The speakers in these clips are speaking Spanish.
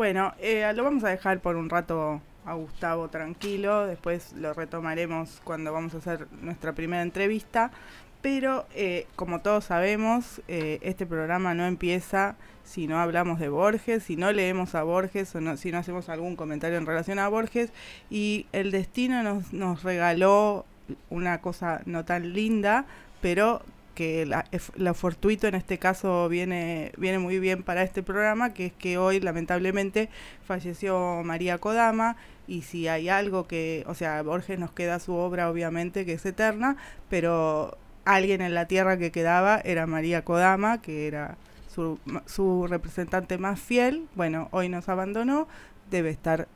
Bueno, eh, lo vamos a dejar por un rato a Gustavo tranquilo, después lo retomaremos cuando vamos a hacer nuestra primera entrevista, pero eh, como todos sabemos, eh, este programa no empieza si no hablamos de Borges, si no leemos a Borges o no, si no hacemos algún comentario en relación a Borges, y el destino nos, nos regaló una cosa no tan linda, pero que la, lo fortuito en este caso viene, viene muy bien para este programa, que es que hoy lamentablemente falleció María Kodama y si hay algo que, o sea, Borges nos queda su obra obviamente que es eterna, pero alguien en la tierra que quedaba era María Kodama, que era su, su representante más fiel, bueno, hoy nos abandonó, debe estar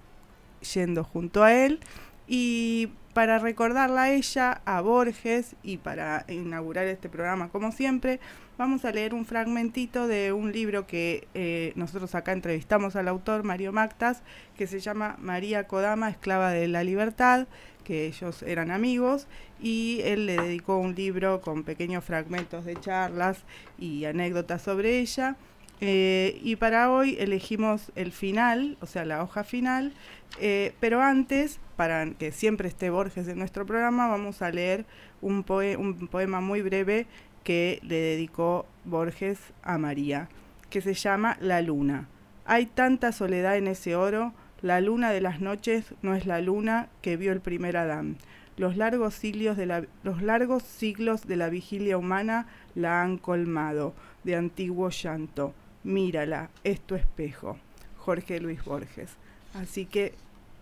yendo junto a él. Y para recordarla a ella, a Borges y para inaugurar este programa como siempre, vamos a leer un fragmentito de un libro que eh, nosotros acá entrevistamos al autor, Mario Mactas, que se llama María Kodama, Esclava de la Libertad, que ellos eran amigos, y él le dedicó un libro con pequeños fragmentos de charlas y anécdotas sobre ella. Eh, y para hoy elegimos el final, o sea, la hoja final, eh, pero antes, para que siempre esté Borges en nuestro programa, vamos a leer un, poema muy breve que le dedicó Borges a María, que se llama La luna. Hay tanta soledad en ese oro, la luna de las noches no es la luna que vio el primer Adán. Los largos, siglos de la, los largos siglos de la vigilia humana la han colmado de antiguo llanto. Mírala, es tu espejo. Jorge Luis Borges. Así que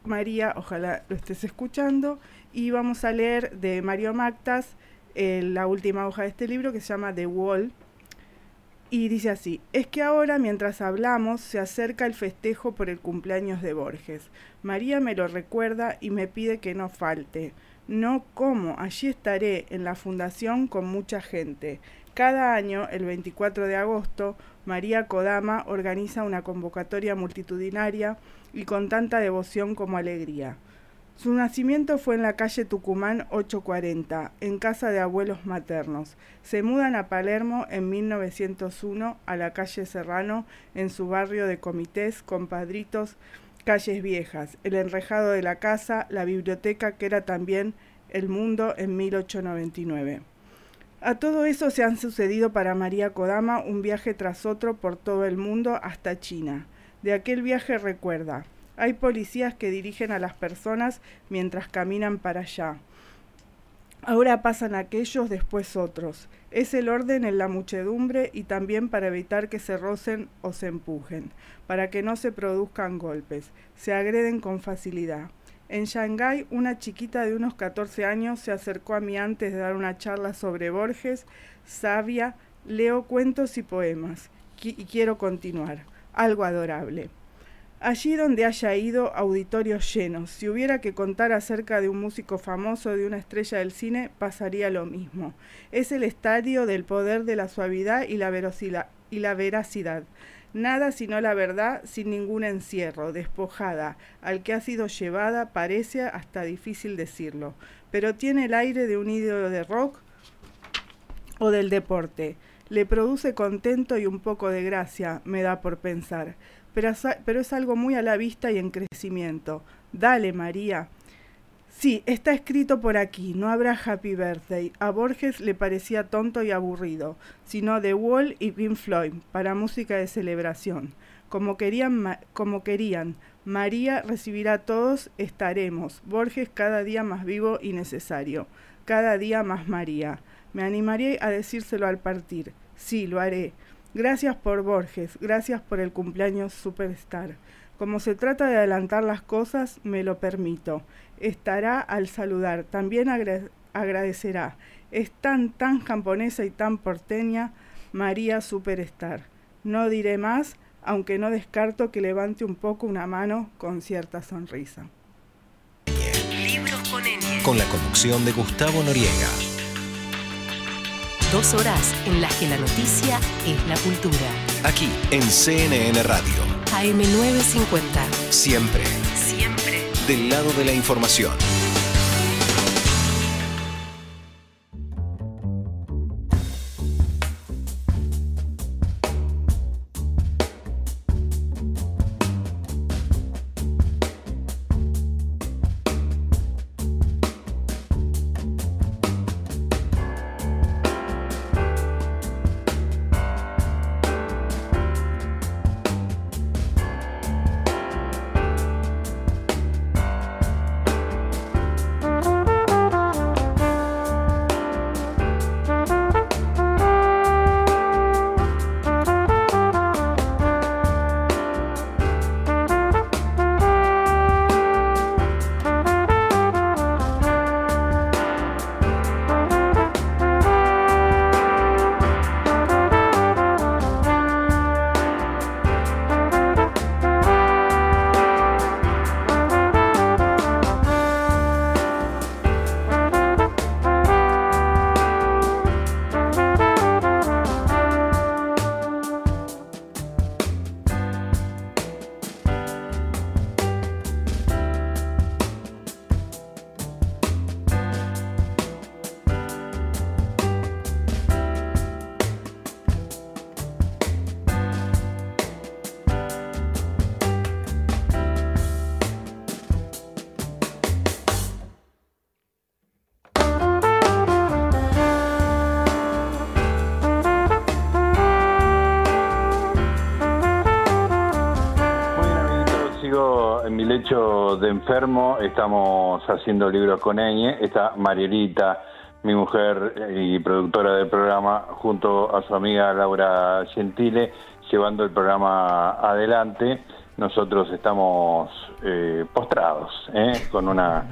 María, ojalá lo estés escuchando. Y vamos a leer de Mario Mactas la última hoja de este libro que se llama The Wall. Y dice así, es que ahora mientras hablamos se acerca el festejo por el cumpleaños de Borges. María me lo recuerda y me pide que no falte. No como, allí estaré en la fundación con mucha gente. Cada año, el 24 de agosto, María Kodama organiza una convocatoria multitudinaria y con tanta devoción como alegría. Su nacimiento fue en la calle Tucumán 840, en casa de abuelos maternos. Se mudan a Palermo en 1901 a la calle Serrano, en su barrio de comités, compadritos, calles viejas, el enrejado de la casa, la biblioteca que era también El Mundo en 1899. A todo eso se han sucedido para María Kodama un viaje tras otro por todo el mundo hasta China. De aquel viaje recuerda, hay policías que dirigen a las personas mientras caminan para allá. Ahora pasan aquellos, después otros. Es el orden en la muchedumbre y también para evitar que se rocen o se empujen, para que no se produzcan golpes, se agreden con facilidad. En Shanghái, una chiquita de unos 14 años se acercó a mí antes de dar una charla sobre Borges, sabia, leo cuentos y poemas, y quiero continuar. Algo adorable. Allí donde haya ido, auditorios llenos. Si hubiera que contar acerca de un músico famoso, de una estrella del cine, pasaría lo mismo. Es el estadio del poder de la suavidad y la, y la veracidad. Nada sino la verdad sin ningún encierro, despojada, al que ha sido llevada, parece hasta difícil decirlo, pero tiene el aire de un ídolo de rock o del deporte. Le produce contento y un poco de gracia, me da por pensar pero, es algo muy a la vista y en crecimiento. Dale, María. Sí, está escrito por aquí, no habrá Happy Birthday. A Borges le parecía tonto y aburrido, sino The Wall y Pink Floyd, para música de celebración. Como querían, como querían, María recibirá a todos, estaremos. Borges cada día más vivo y necesario, cada día más María. Me animaré a decírselo al partir. Sí, lo haré. Gracias por Borges, gracias por el cumpleaños Superstar. Como se trata de adelantar las cosas, me lo permito. Estará al saludar, también agradecerá. Es tan, tan japonesa y tan porteña, María Superstar. No diré más, aunque no descarto que levante un poco una mano con cierta sonrisa. con la conducción de Gustavo Noriega. Dos horas en las que la noticia es la cultura. Aquí en CNN Radio. AM950. Siempre. Del lado de la información. Enfermo, estamos haciendo libros con ella. Está Marielita, mi mujer y productora del programa, junto a su amiga Laura Gentile, llevando el programa adelante. Nosotros estamos eh, postrados, ¿eh? con una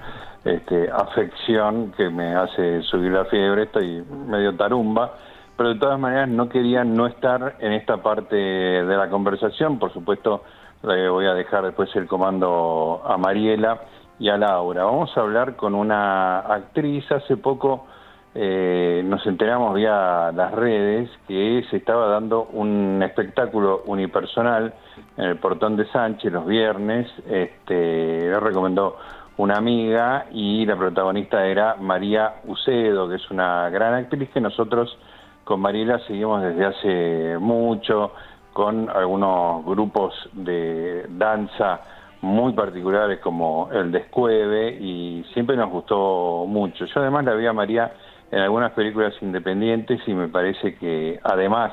este, afección que me hace subir la fiebre, estoy medio tarumba, pero de todas maneras no quería no estar en esta parte de la conversación, por supuesto voy a dejar después el comando a Mariela y a Laura. Vamos a hablar con una actriz, hace poco eh, nos enteramos vía las redes que se estaba dando un espectáculo unipersonal en el Portón de Sánchez los viernes, este, le recomendó una amiga y la protagonista era María Ucedo, que es una gran actriz que nosotros con Mariela seguimos desde hace mucho, con algunos grupos de danza muy particulares como el Descueve y siempre nos gustó mucho. Yo además la vi a María en algunas películas independientes y me parece que además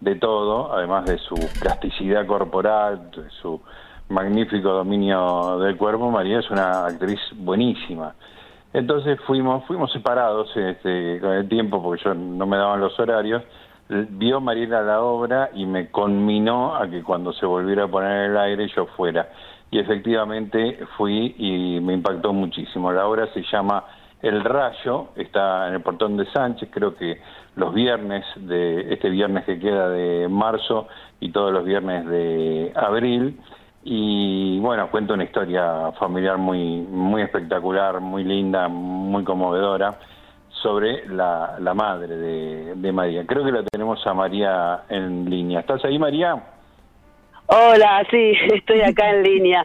de todo, además de su plasticidad corporal, de su magnífico dominio del cuerpo, María es una actriz buenísima. Entonces fuimos, fuimos separados este, con el tiempo porque yo no me daban los horarios. Vio Mariela la obra y me conminó a que cuando se volviera a poner en el aire yo fuera. Y efectivamente fui y me impactó muchísimo. La obra se llama El Rayo, está en el portón de Sánchez, creo que los viernes de este viernes que queda de marzo y todos los viernes de abril y bueno, cuento una historia familiar muy, muy espectacular, muy linda, muy conmovedora sobre la, la madre de, de, María. Creo que la tenemos a María en línea. ¿Estás ahí, María? Hola, sí, estoy acá en línea.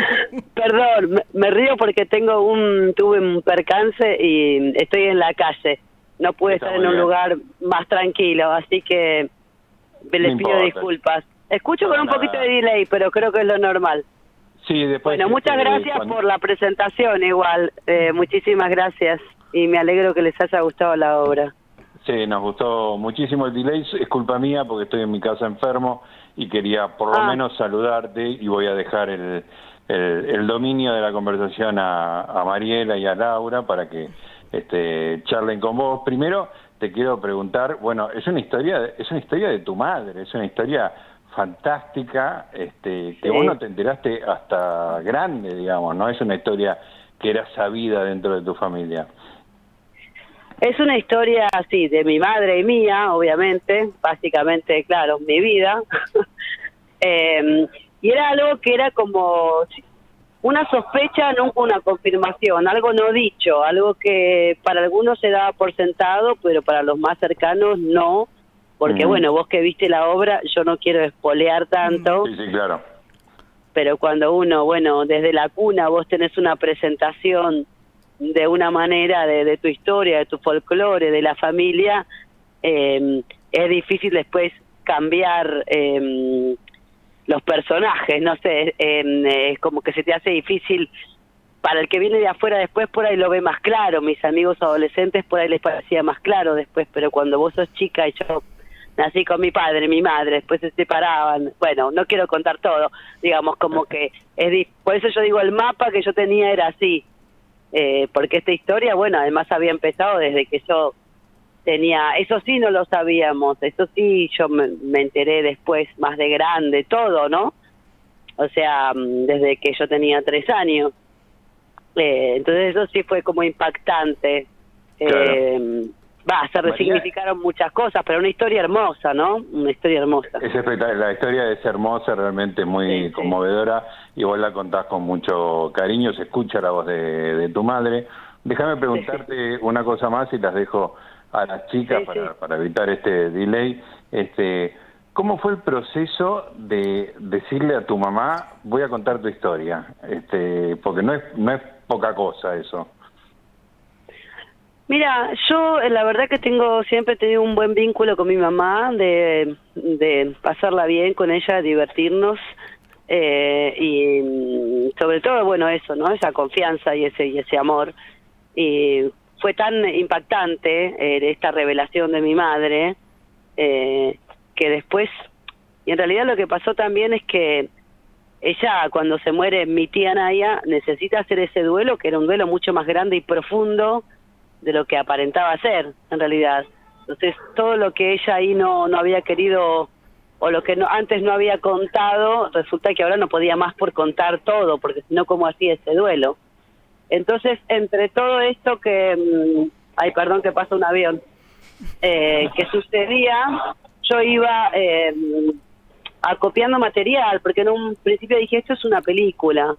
Perdón, me, me, río porque tengo un tuve un percance y estoy en la calle. No pude Está estar en un lugar más tranquilo, así que les No pido importa. disculpas. Escucho con un nada. poquito de delay, pero creo que es lo normal. Sí, después... Bueno, muchas gracias cuando- por la presentación igual. Eh, muchísimas gracias y me alegro que les haya gustado la obra. Sí, nos gustó muchísimo el delay. Es culpa mía porque estoy en mi casa enfermo y quería por lo Ah. menos saludarte y voy a dejar el, el, el dominio de la conversación a, a Mariela y a Laura para que este, charlen con vos. Primero te quiero preguntar, bueno, es una historia, es una historia de tu madre, es una historia fantástica, este, que vos no te enteraste hasta grande, digamos, ¿no? Es una historia que era sabida dentro de tu familia. Es una historia así de mi madre y mía, obviamente, básicamente, claro, mi vida. Eh, y era algo que era como una sospecha, nunca una confirmación, algo no dicho, algo que para algunos se daba por sentado, pero para los más cercanos no, porque bueno, vos que viste la obra, yo no quiero espolear tanto, Sí, sí, claro. pero cuando uno, bueno, desde la cuna vos tenés una presentación de una manera de, de tu historia, de tu folclore, de la familia, eh, es difícil después cambiar eh, los personajes, no sé, eh, es como que se te hace difícil. Para el que viene de afuera después por ahí lo ve más claro, mis amigos adolescentes por ahí les parecía más claro después, pero cuando vos sos chica y yo nací con mi padre, mi madre, después se separaban. Bueno, no quiero contar todo, digamos, como que es por eso yo digo el mapa que yo tenía era así, eh, porque esta historia, bueno, además había empezado desde que yo tenía, eso sí no lo sabíamos, eso sí yo me, me enteré después, más de grande, todo, ¿no? O sea, mm, desde que yo tenía tres años. Eh, entonces eso sí fue como impactante. Claro. Eh, Va, se María- resignificaron muchas cosas, pero una historia hermosa, ¿no? Una historia hermosa. Es espectacular, la historia es hermosa, realmente muy Sí, sí. conmovedora y vos la contás con mucho cariño, se escucha la voz de, de tu madre. Déjame preguntarte una cosa más y las dejo a las chicas para, para evitar este delay. Este, ¿Cómo fue el proceso de decirle a tu mamá, voy a contar tu historia? Este, porque no es, no es poca cosa eso. Mira, yo eh, la verdad que tengo siempre he tenido un buen vínculo con mi mamá, de, pasarla bien con ella, divertirnos eh, y mm, sobre todo, bueno, eso, ¿no? Esa confianza y ese y ese amor. Y fue tan impactante eh, esta revelación de mi madre eh, que después, y en realidad lo que pasó también es que ella cuando se muere mi tía Naya necesita hacer ese duelo, que era un duelo mucho más grande y profundo de lo que aparentaba ser en realidad. Entonces todo lo que ella ahí no, no había querido o lo que no, antes no había contado, resulta que ahora no podía más por contar todo, porque si no, ¿cómo hacía ese duelo? Entonces, entre todo esto que... mm, ay, perdón que pasa un avión. Eh, que sucedía, yo iba eh, acopiando material, porque en un principio dije, esto es una película.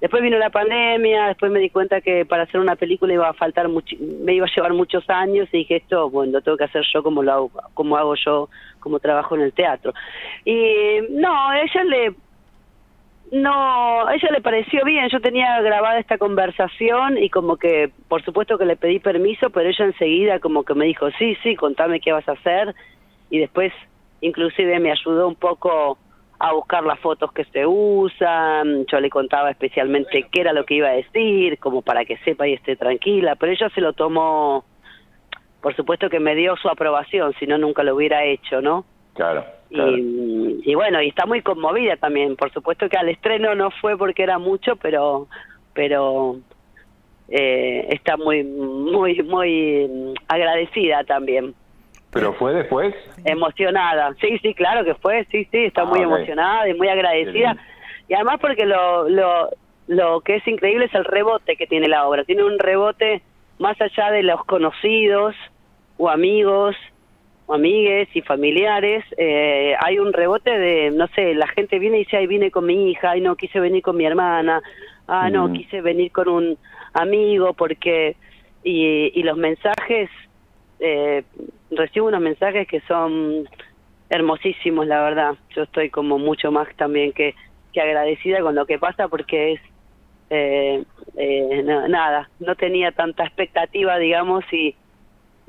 Después vino la pandemia, después me di cuenta que para hacer una película iba a faltar me iba a llevar muchos años y dije esto, bueno, lo tengo que hacer yo como lo hago, como hago yo, como trabajo en el teatro. Y no, ella le no, a ella le pareció bien, yo tenía grabada esta conversación y como que, por supuesto que le pedí permiso, pero ella enseguida como que me dijo, sí, sí, contame qué vas a hacer y después inclusive me ayudó un poco a buscar las fotos que se usan, yo le contaba especialmente qué era lo que iba a decir, como para que sepa y esté tranquila, pero ella se lo tomó, por supuesto que me dio su aprobación, si no nunca lo hubiera hecho, ¿no? Claro, claro. Y, y bueno, y está muy conmovida también. Por supuesto que al estreno no fue porque era mucho, pero pero eh, está muy muy muy agradecida también, ¿Pero fue después? emocionada. Sí, sí, claro que fue. Sí, sí, está Ah, muy ok. emocionada y muy agradecida. Y además porque lo lo lo que es increíble es el rebote que tiene la obra. Tiene un rebote más allá de los conocidos o amigos o amigues y familiares, eh, hay un rebote de, no sé, la gente viene y dice, ay, vine con mi hija, ay, no, quise venir con mi hermana, ah, no, Mm. quise venir con un amigo, porque, y, y los mensajes, eh, recibo unos mensajes que son hermosísimos, la verdad. Yo estoy como mucho más también que, que agradecida con lo que pasa porque es, eh, eh, na- nada, no tenía tanta expectativa, digamos, y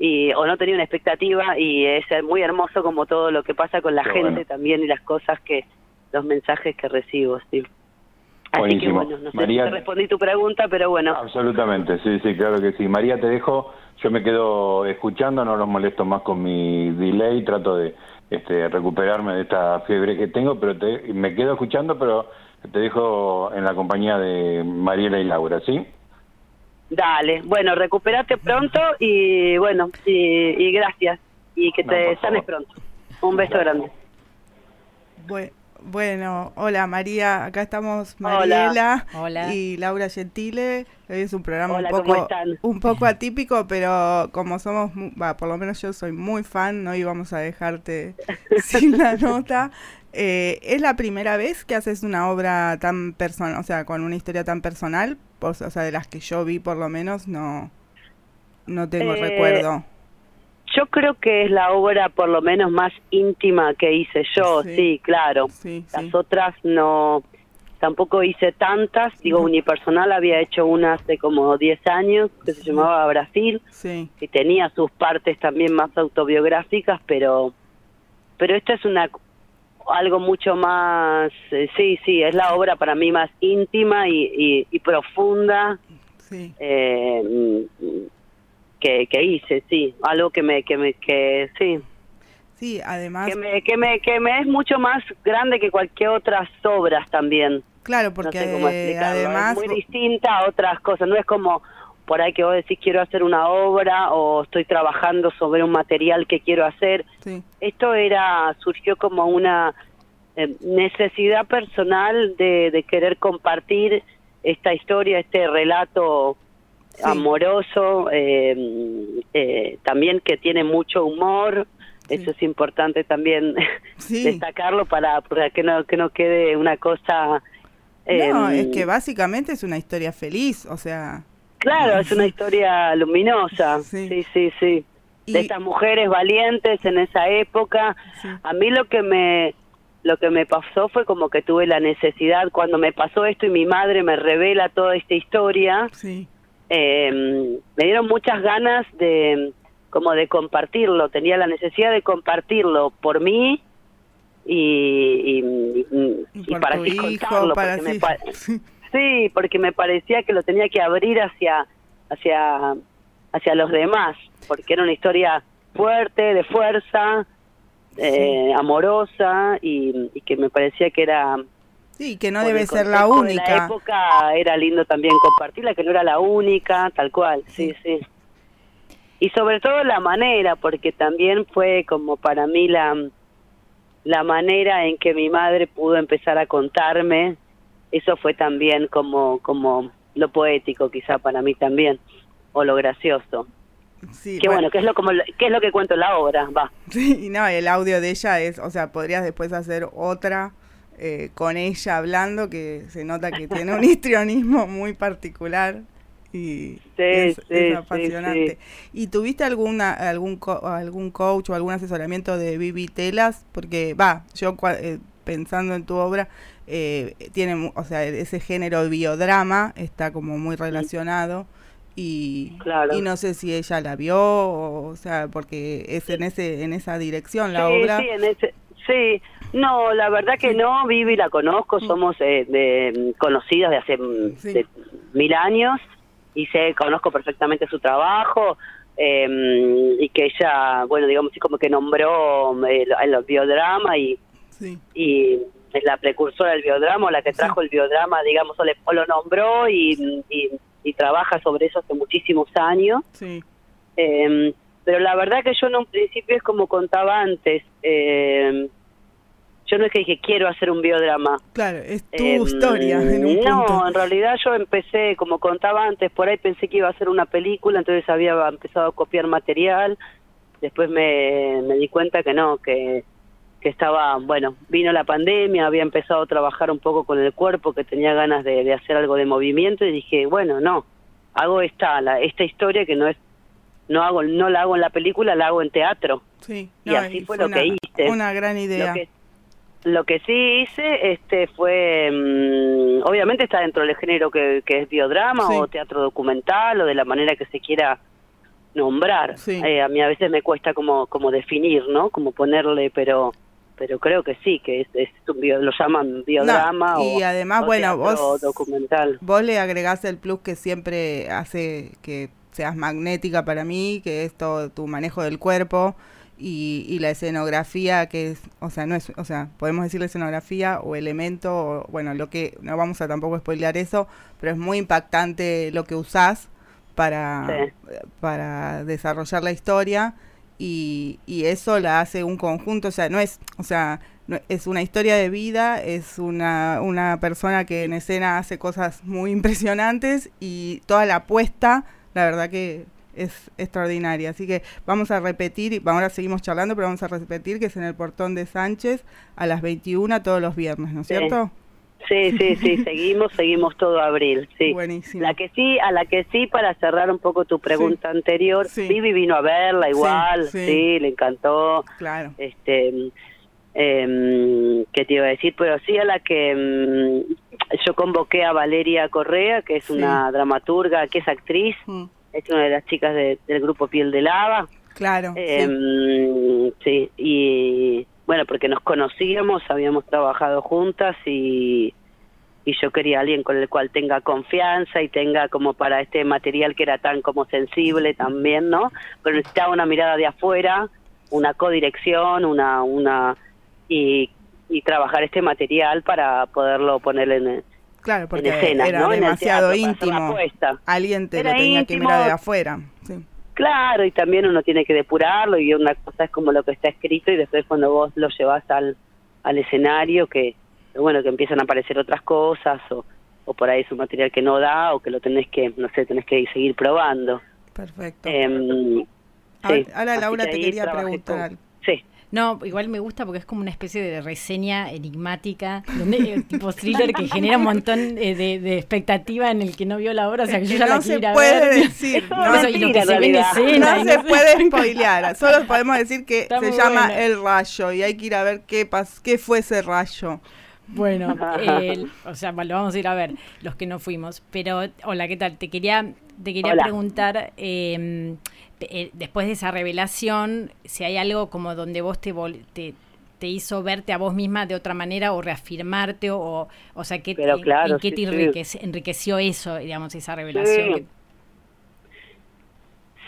y o no tenía una expectativa y es muy hermoso como todo lo que pasa con la Qué gente bueno. también y las cosas que los mensajes que recibo sí así que Buenísimo. bueno no sé María- si te respondí tu pregunta pero bueno Absolutamente, sí, sí, claro que sí. María, te dejo, yo me quedo escuchando, no los molesto más con mi delay, trato de este, recuperarme de esta fiebre que tengo, pero te, me quedo escuchando, pero te dejo en la compañía de Mariela y Laura, ¿sí? dale bueno recuperate pronto y bueno y, y gracias. Y que No, te por sanes pronto. Un beso grande. Bue- Bueno, hola María, acá estamos Hola. Mariela Hola. y Laura Gentile. Hoy es un programa Hola, un ¿cómo poco un poco atípico, pero como somos, mu- va, por lo menos yo soy muy fan, no íbamos a dejarte sin la nota. Eh, ¿Es la primera vez que haces una obra tan personal, o sea, con una historia tan personal? O, o sea, de las que yo vi por lo menos, no, no tengo Eh, recuerdo. Yo creo que es la obra por lo menos más íntima que hice yo Sí. sí, claro Sí, Las sí. otras no, tampoco hice tantas, digo, unipersonal había hecho una hace como 10 años que se llamaba Brasil y tenía sus partes también más autobiográficas, pero pero esta es una algo mucho más, eh, sí, sí, es la obra para mí más íntima y, y, y profunda sí. eh, que, que hice, sí, algo que me, que me, que sí, Sí, además, que me, que me, que me es mucho más grande que cualquier otras obras también. claro, No porque sé cómo explicarlo. además... es muy distinta a otras cosas. No es como por ahí que vos decís quiero hacer una obra o estoy trabajando sobre un material que quiero hacer. Sí, Esto era surgió como una eh, necesidad personal de, de querer compartir esta historia, este relato Sí. amoroso, eh, eh, también que tiene mucho humor. Sí. Eso es importante también sí. destacarlo para, para que no que no quede una cosa. No, eh, es que básicamente es una historia feliz, o sea, Claro, es una historia luminosa. Sí. Sí, sí, sí. Y- De estas mujeres valientes en esa época. Sí. A mí lo que me lo que me pasó fue como que tuve la necesidad cuando me pasó esto y mi madre me revela toda esta historia. Eh, me dieron muchas ganas de como de compartirlo. Tenía la necesidad de compartirlo por mí y, y, y- y y por para así contarlo. para porque sí, sí, porque me parecía que lo tenía que abrir hacia hacia hacia los demás, porque era una historia fuerte, de fuerza, eh, amorosa y, y que me parecía que era Sí, que no debe ser la contexto de única. la época era lindo también compartirla, que no era la única, tal cual, sí, sí. Y sobre todo la manera, porque también fue como para mí la, la manera en que mi madre pudo empezar a contarme, eso fue también como, como lo poético quizá para mí también, o lo gracioso. Sí, Que bueno, que es lo como que es lo que cuento en la obra, va. Sí, y no, el audio de ella es, o sea, podrías después hacer otra eh, con ella hablando, que se nota que tiene un histrionismo muy particular y es, sí, es sí, apasionante. ¿Y tuviste alguna algún co- algún coach o algún asesoramiento de Vivi Telas? Porque, va, yo eh, pensando en tu obra, eh, tiene, o sea, ese género biodrama está como muy relacionado. Y, Claro. y no sé si ella la vio, o, o sea, porque es en ese en esa dirección la obra. Sí, en ese- sí. no, la verdad que no, Vivi la conozco, somos eh, de, conocidas de hace mm, Sí. de mil años y sé, conozco perfectamente su trabajo eh, y que ella, bueno, digamos así como que nombró eh, el, el biodrama y, Sí, y es la precursora del biodrama o la que trajo el biodrama, digamos, o, le- o lo nombró y, y, y trabaja sobre eso hace muchísimos años. sí, Eh, pero la verdad que yo en un principio es como contaba antes, eh, yo no es que dije quiero hacer un biodrama. claro, es tu Eh, historia en un no, punto. en realidad yo empecé, como contaba antes, por ahí pensé que iba a hacer una película, entonces había empezado a copiar material, después me, me di cuenta que no, que, que estaba, bueno, vino la pandemia, había empezado a trabajar un poco con el cuerpo, que tenía ganas de, de hacer algo de movimiento y dije, bueno, no, hago esta, la, esta historia que no es, no hago, no la hago en la película, la hago en teatro. Sí, y así fue lo una, que hice. Una gran idea. Lo que, sí hice este fue, mm, obviamente está dentro del género que, que es biodrama Sí. o teatro documental o de la manera que se quiera nombrar. Sí. Eh, a mí a veces me cuesta como, como definir, ¿no? Como ponerle, pero pero creo que sí, que es, es un bio- lo llaman biodrama No, y o, además, o bueno, vos- documental. Vos le agregás el plus que siempre hace que seas magnética para mí, que es todo tu manejo del cuerpo y, y la escenografía, que es, o sea, no es, o sea, podemos decirle escenografía o elemento, o, bueno, lo que, no vamos a tampoco spoilear eso, pero es muy impactante lo que usás para, Sí. para desarrollar la historia y, y eso la hace un conjunto, o sea, no es, o sea, no- es una historia de vida, es una, una persona que en escena hace cosas muy impresionantes y toda la apuesta, la verdad que es extraordinaria. Así que vamos a repetir, ahora seguimos charlando, pero vamos a repetir que es en el portón de Sánchez a las 21 todos los viernes, ¿no es Sí. cierto? Sí, sí, sí, seguimos, seguimos todo abril, sí. Buenísimo. La que sí, a la que sí, para cerrar un poco tu pregunta anterior, Sí. Vivi vino a verla igual, sí. sí, le encantó, Claro. este, em, ¿qué te iba a decir? Pero sí a la que em, yo convoqué a Valeria Correa, que es una dramaturga, que es actriz, Mm, es una de las chicas de- del grupo Piel de Lava, Claro. sí. Em, sí, y bueno, porque nos conocíamos, habíamos trabajado juntas y, y yo quería a alguien con el cual tenga confianza y tenga como para este material que era tan como sensible también, ¿no? Pero necesitaba una mirada de afuera, una codirección, una, una, y, y trabajar este material para poderlo poner en, Claro, porque en era ¿no? En el demasiado teatro, íntimo. Alguien te Era lo tenía que mirar de afuera. Sí. Claro, y también uno tiene que depurarlo y una cosa es como lo que está escrito y después cuando vos lo llevas al, al escenario que, bueno, que empiezan a aparecer otras cosas o, o por ahí es un material que no da o que lo tenés que, no sé, tenés que seguir probando. Perfecto. Ahora- sí, ahora, Laura, que te quería preguntar con-. Sí, No, igual me gusta porque es como una especie de reseña enigmática, donde, eh, tipo thriller que genera un montón eh, de, de expectativa en el que no vio la obra, o sea que yo ya no la se quiero ir a puede ver. decir, no, Eso, y que se ve en realidad. escena. no y se sé. puede spoilear. Solo podemos decir que Está se llama buena. El Rayo y hay que ir a ver qué, pas qué fue ese rayo. Bueno, eh, o sea, lo vamos a ir a ver, los que no fuimos. Pero, hola, ¿qué tal? Te quería, te quería Hola. preguntar, eh, después de esa revelación, si hay algo como donde vos te, te, te hizo verte a vos misma de otra manera o reafirmarte, o, o sea, ¿qué, Pero claro, en qué sí, te sí. enriquece- enriqueció eso, digamos, esa revelación? Sí.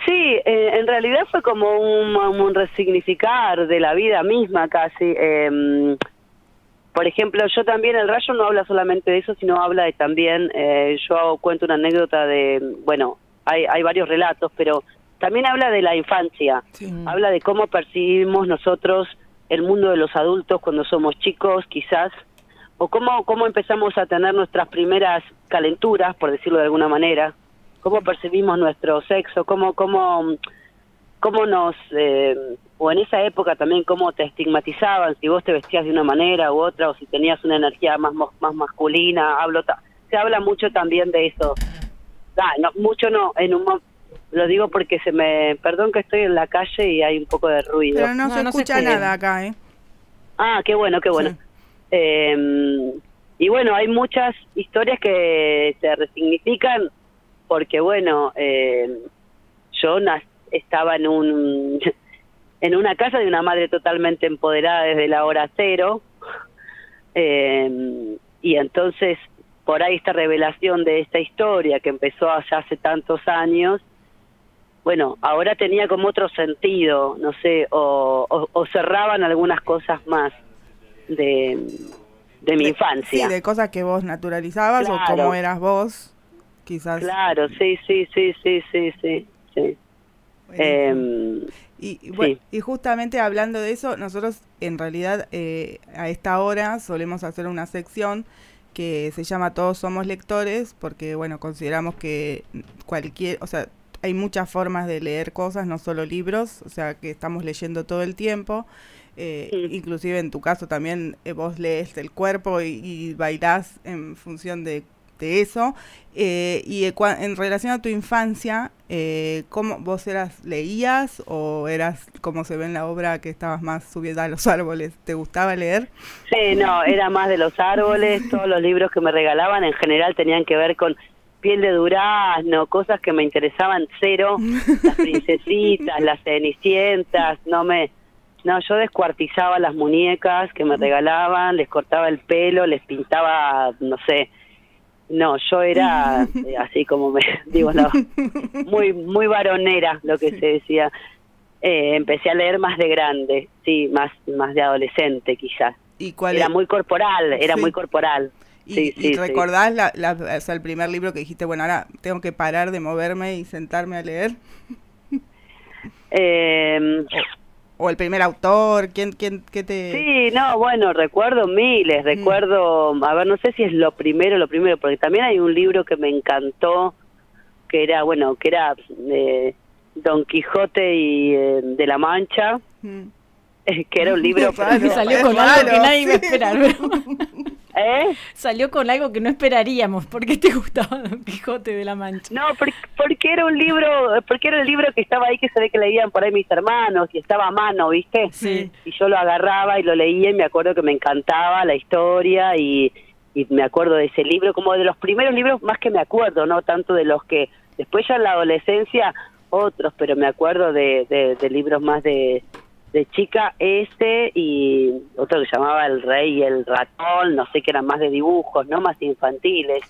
Sí, eh, en realidad fue como un, un resignificar de la vida misma casi. Eh, por ejemplo, yo también, el rayo no habla solamente de eso, sino habla de también, eh, yo cuento una anécdota de, bueno, hay, hay varios relatos, pero también habla de la infancia, habla de cómo percibimos nosotros el mundo de los adultos cuando somos chicos, quizás, o cómo, cómo empezamos a tener nuestras primeras calenturas, por decirlo de alguna manera, cómo percibimos nuestro sexo, cómo, cómo, cómo nos... Eh, o en esa época también cómo te estigmatizaban, si vos te vestías de una manera u otra, o si tenías una energía más más masculina, hablo se habla mucho también de eso. Ah, no, mucho no, en un lo digo porque se me, perdón que estoy en la calle y hay un poco de ruido. Pero no, se escucha nada acá, ¿eh? Ah, qué bueno, qué bueno. Eh, y bueno, hay muchas historias que se resignifican porque bueno, eh, yo estaba en un en una casa de una madre totalmente empoderada desde la hora cero. Eh, y entonces, por ahí esta revelación de esta historia que empezó allá hace tantos años, bueno, ahora tenía como otro sentido, no sé, o, cerraban algunas cosas más de, de mi infancia. Sí, de cosas que vos naturalizabas o cómo eras vos, quizás. Claro, sí, sí, sí, sí, sí, sí. sí. Y, bueno, y justamente hablando de eso, nosotros en realidad eh, a esta hora solemos hacer una sección que se llama Todos somos lectores, porque bueno, consideramos que cualquier, o sea, hay muchas formas de leer cosas, no solo libros, o sea, que estamos leyendo todo el tiempo. Eh, inclusive en tu caso también eh, vos lees el cuerpo y, y bailás en función de de eso. Eh, y en relación a tu infancia, eh, ¿cómo vos eras, leías o eras, como se ve en la obra, que estabas más subida a los árboles? ¿Te gustaba leer? Sí, no, era más de los árboles. Todos los libros que me regalaban en general tenían que ver con piel de durazno, cosas que me interesaban cero, las princesitas, las cenicientas, no me... No, yo descuartizaba las muñecas que me regalaban, les cortaba el pelo, les pintaba, no sé, no, yo era eh, así como me digo, no, muy muy varonera lo que se decía. Eh, empecé a leer más de grande, sí, más más de adolescente quizás. ¿Y cuál era muy corporal, era muy corporal. ¿Y, sí, y recordás la, o sea, el primer libro que dijiste, bueno, ahora tengo que parar de moverme y sentarme a leer? Eh, o el primer autor? ¿Quién, quién, qué te...? Sí, no, bueno, recuerdo miles, mm. recuerdo, a ver, no sé si es lo primero, lo primero, porque también hay un libro que me encantó, que era, bueno, que era eh, Don Quijote y eh, de la Mancha, mm. que era un libro... salió con algo que nadie me esperaba. ¿Eh? Salió con algo que no esperaríamos. ¿Por qué te gustaba Don Quijote de la Mancha? No, porque, porque, era un libro, porque era el libro que estaba ahí que se ve que leían por ahí mis hermanos y estaba a mano, ¿viste? Sí. Y yo lo agarraba y lo leía y me acuerdo que me encantaba la historia y, y me acuerdo de ese libro como de los primeros libros más que me acuerdo, no tanto de los que después ya en la adolescencia otros, pero me acuerdo de, de libros más de de chica ese y otro que llamaba El Rey y el Ratón, no sé, que eran más de dibujos, ¿no? Más infantiles.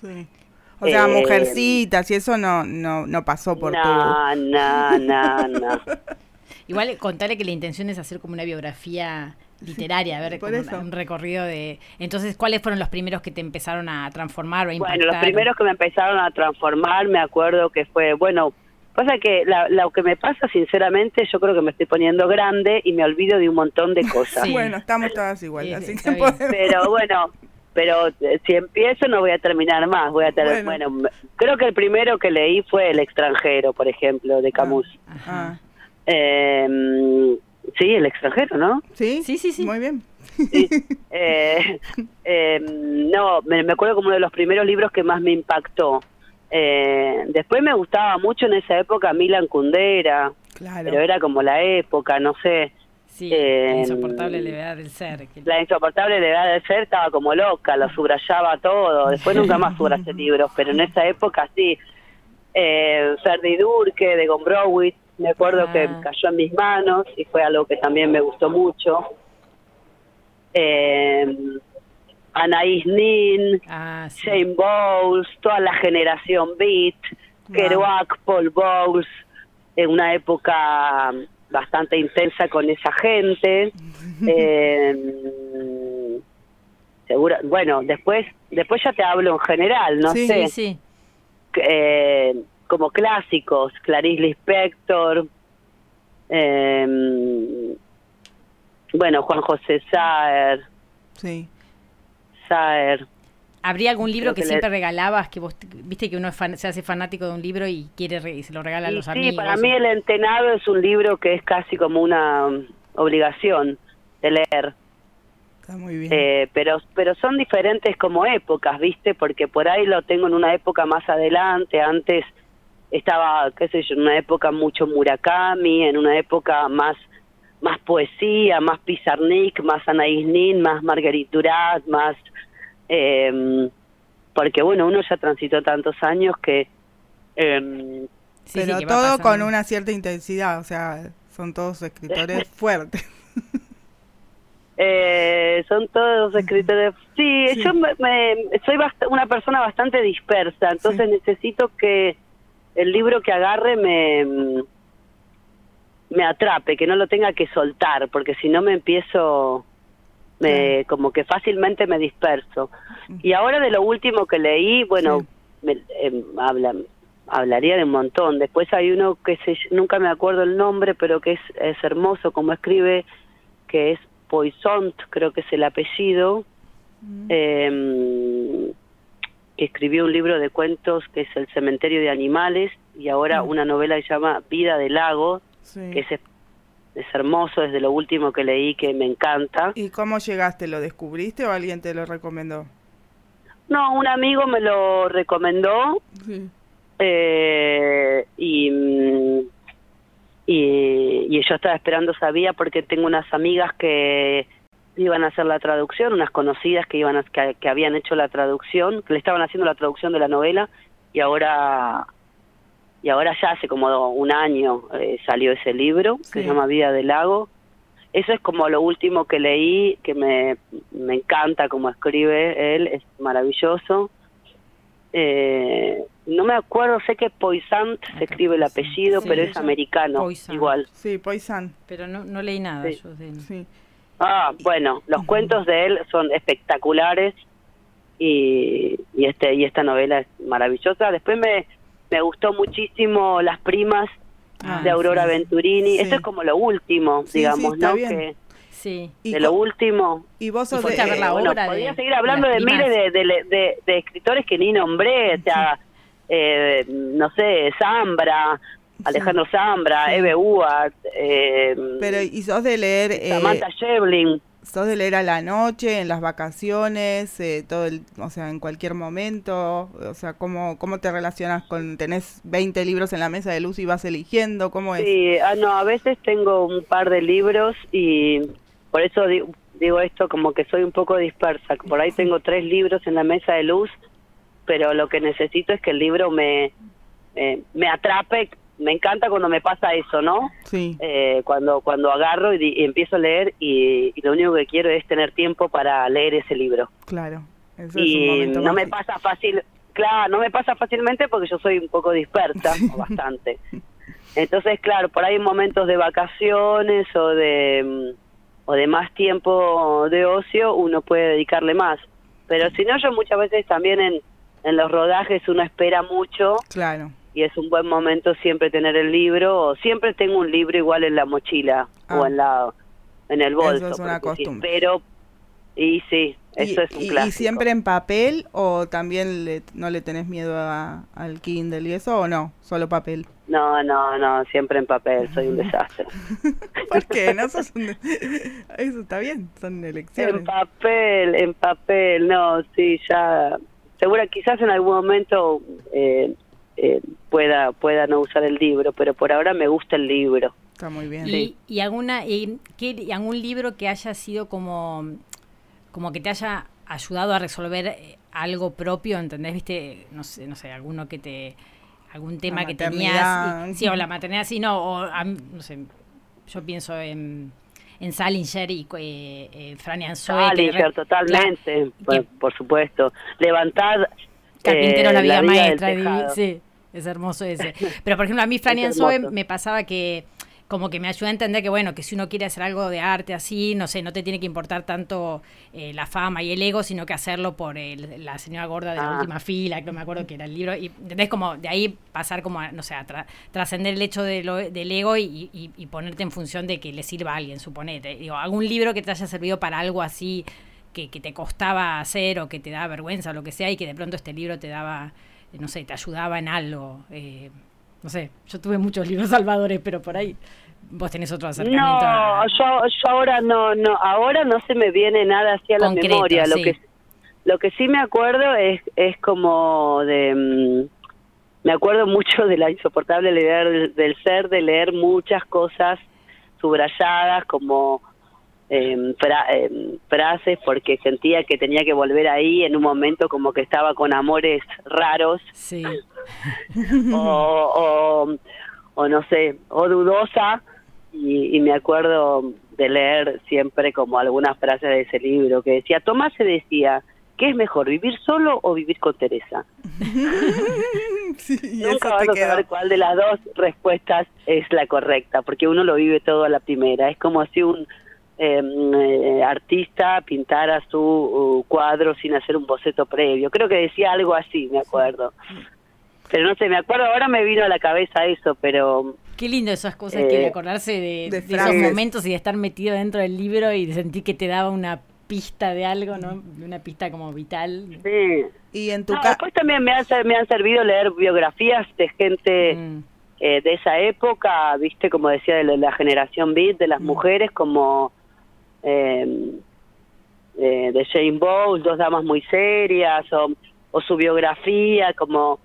O sea, eh, mujercitas y eso no, no, no pasó por no, No, no, no. Igual contarle que la intención es hacer como una biografía literaria, a ver, un, recorrido de... Entonces, ¿cuáles fueron los primeros que te empezaron a transformar o a impactar? Bueno, los primeros que me empezaron a transformar, me acuerdo que fue, bueno, Pasa que lo que me pasa, sinceramente, yo creo que me estoy poniendo grande y me olvido de un montón de cosas. Bueno, estamos todas igual, así que Pero bueno, pero eh, si empiezo no voy a terminar más. Voy a tener, bueno. creo que el primero que leí fue El extranjero, por ejemplo, de Camus. Ah, eh, sí, El extranjero, ¿no? Sí, sí, sí, sí. Muy bien. Eh, em, no, me, me acuerdo como uno de los primeros libros que más me impactó. Eh, después me gustaba mucho en esa época Milan Kundera, pero era como la época, no sé. Sí, la eh, insoportable levedad del ser. La insoportable levedad del ser estaba como loca, lo subrayaba todo. Después nunca más subrayé libros, pero en esa época sí. Eh, Ferdi Durke de Gombrowicz, me acuerdo que ah. cayó en mis manos y fue algo que también me gustó mucho. Eh, Anaïs Nin, ah, Shane Bowles, toda la generación Beat, Kerouac, Paul Bowles, en una época bastante intensa con esa gente. eh, bueno, después después ya te hablo en general, no Sí. sé, Sí, sí. eh, como clásicos, Clarice Lispector, eh, bueno, Juan José Saer, Sí. Saer, ¿Habría algún libro Creo que, que le- siempre regalabas, que vos, viste que uno es fan- se hace fanático de un libro y quiere re- y se lo regala a los sí, amigos? para mí El Entenado es un libro que es casi como una um, obligación de leer. Está muy bien. Eh, pero pero son diferentes como épocas, ¿viste? Porque por ahí lo tengo en una época más adelante, antes estaba, qué sé yo, en una época mucho Murakami, en una época más más poesía, más Pizarnik, más Anaïs Nin, más Marguerite Duras, más eh, porque bueno, uno ya transitó tantos años que eh, Sí, sí, Pero que todo pasando. con una cierta intensidad, o sea, son todos escritores fuertes. Eh, son todos escritores. Sí, Sí. yo me, me- soy bast- una persona bastante dispersa, entonces necesito que el libro que agarre me me atrape, que no lo tenga que soltar, porque si no me empiezo me como que fácilmente me disperso. Y ahora de lo último que leí, bueno, Sí. me, em, habla, hablaría de un montón. Después hay uno que se, nunca me acuerdo el nombre, pero que es, es hermoso como escribe, que es Poisont, creo que es el apellido, em, que escribió un libro de cuentos que es El cementerio de animales y ahora una novela que se llama Vida del lago, Sí. que es, es hermoso, desde lo último que leí que me encanta. ¿Y cómo llegaste? ¿Lo descubriste o alguien te lo recomendó? No, un amigo me lo recomendó Sí. eh, y, mm, y, y yo estaba esperando sabía porque tengo unas amigas que iban a hacer la traducción, unas conocidas que iban a, que, que habían hecho la traducción, que le estaban haciendo la traducción de la novela y ahora y ahora ya hace como un año eh, salió ese libro que se llama Vida del Lago. Eso es como lo último que leí, que me, me encanta como escribe él, es maravilloso. Eh, no me acuerdo, sé que Poisant se escribe el apellido, Sí, pero es americano, Poisant. igual. Sí, Poison. Pero no, no leí nada Sí. yo de él. Sí. Ah, bueno, los cuentos de él son espectaculares y, y este y esta novela es maravillosa. Después me, me gustó muchísimo Las primas Ah, de Aurora sí. Venturini. Sí. Eso es como lo último, Sí, digamos, sí, está ¿no? bien. Que Sí. ¿Y, de lo último. y vos ¿Y sos de... a ver la eh, obra? Bueno, de- podría seguir hablando de miles de, de, de- de escritores que ni nombré, o sea, eh, no sé, Zambra, Alejandro Zambra, Sí. Eve Uart, eh, Pero, ¿y sos de leer... eh, Samantha Shevlin. ¿Sos de leer a la noche, en las vacaciones, eh, todo el, o sea, en cualquier momento? O sea, ¿cómo, ¿cómo te relacionas con, tenés 20 libros en la mesa de luz y vas eligiendo? ¿Cómo es? Sí, ah, no, a veces tengo un par de libros y por eso di- digo esto como que soy un poco dispersa. Por ahí tengo tres libros en la mesa de luz, pero lo que necesito es que el libro me, eh, me atrape. Me encanta cuando me pasa eso, ¿no? Sí, Eh, cuando cuando agarro y, empiezo a leer y, y lo único que quiero es tener tiempo para leer ese libro. claro. Eso es un Y no me pasa fácil, claro, no me pasa fácilmente porque yo soy un poco dispersa, o bastante. Entonces, claro, por ahí en momentos de vacaciones o de mm, o de más tiempo de ocio, uno puede dedicarle más. Pero si no, yo muchas veces también en, en los rodajes uno espera mucho Claro. Y es un buen momento siempre tener el libro o siempre tengo un libro igual en la mochila Ah. o en la en el bolso es una costumbre. espero y sí eso y, es un y- y clásico siempre en papel o también le- no le tenés miedo a- al Kindle y eso o no? Solo papel. no no no siempre en papel soy un desastre ¿Por qué? No sos un- Eso está bien, son elecciones. en papel en papel no sí ya segura quizás en algún momento eh, eh, pueda pueda no usar el libro pero por ahora me gusta el libro Está muy bien. Y, y alguna y, ¿qué- y algún libro que haya sido como como que te haya ayudado a resolver eh, algo propio, ¿entendés? ¿Viste? No sé, no sé, alguno que te algún tema que tenías, y- sí, o la maternidad, sí, no, o a no sé, yo pienso en en Salinger y eh, eh, que Salinger, totalmente, por, que- por supuesto. Levantar Carpintero eh, la vida del maestra, di- tejado. sí, es hermoso ese. Pero por ejemplo, a mí Franny Es Zoe hermoso. me pasaba que como que me ayuda a entender que, bueno, que si uno quiere hacer algo de arte así, no sé, no te tiene que importar tanto eh, la fama y el ego, sino que hacerlo por el- la señora gorda de la Ah. última fila, que no me acuerdo que era el libro, y ¿entendés? Como de ahí pasar como, a, no sé, a tra- trascender el hecho de lo- del ego y, y- y ponerte en función de que le sirva a alguien, suponete. Digo, algún libro que te haya servido para algo así que, que te costaba hacer o que te daba vergüenza o lo que sea, y que de pronto este libro te daba, eh, no sé, te ayudaba en algo. eh, no sé, yo tuve muchos libros salvadores, pero por ahí vos tenés otro acercamiento. No, a- yo, yo ahora no, no, ahora no se me viene nada así a la Concreto, memoria. Lo sí. que, lo que sí me acuerdo es, es como de, mm, me acuerdo mucho de la insoportable leer del ser, de leer muchas cosas subrayadas como em, fra- em, frases porque sentía que tenía que volver ahí en un momento como que estaba con amores raros Sí, o, o, o no sé, o dudosa, y, y me acuerdo de leer siempre como algunas frases de ese libro que decía, Tomás se decía, ¿qué es mejor, vivir solo o vivir con Teresa? Sí, y Nunca vas a saber cuál de las dos respuestas es la correcta, porque uno lo vive todo a la primera. Es como si un eh, artista pintara su uh, cuadro sin hacer un boceto previo. Creo que decía algo así, me acuerdo. Pero no sé, me acuerdo, ahora me vino a la cabeza eso, pero qué lindo esas cosas Eh, que de acordarse de, de de esos momentos y de estar metido dentro del libro y de sentir que te daba una pista de algo, ¿no? Una pista como vital. sí. Y en tu No, después también me han, ser- me han servido leer biografías de gente Mm. eh, de esa época, viste, como decía, de la, la generación beat, de las mujeres, como eh, eh, de Jane Bowles, dos damas muy serias, o, o su biografía, como,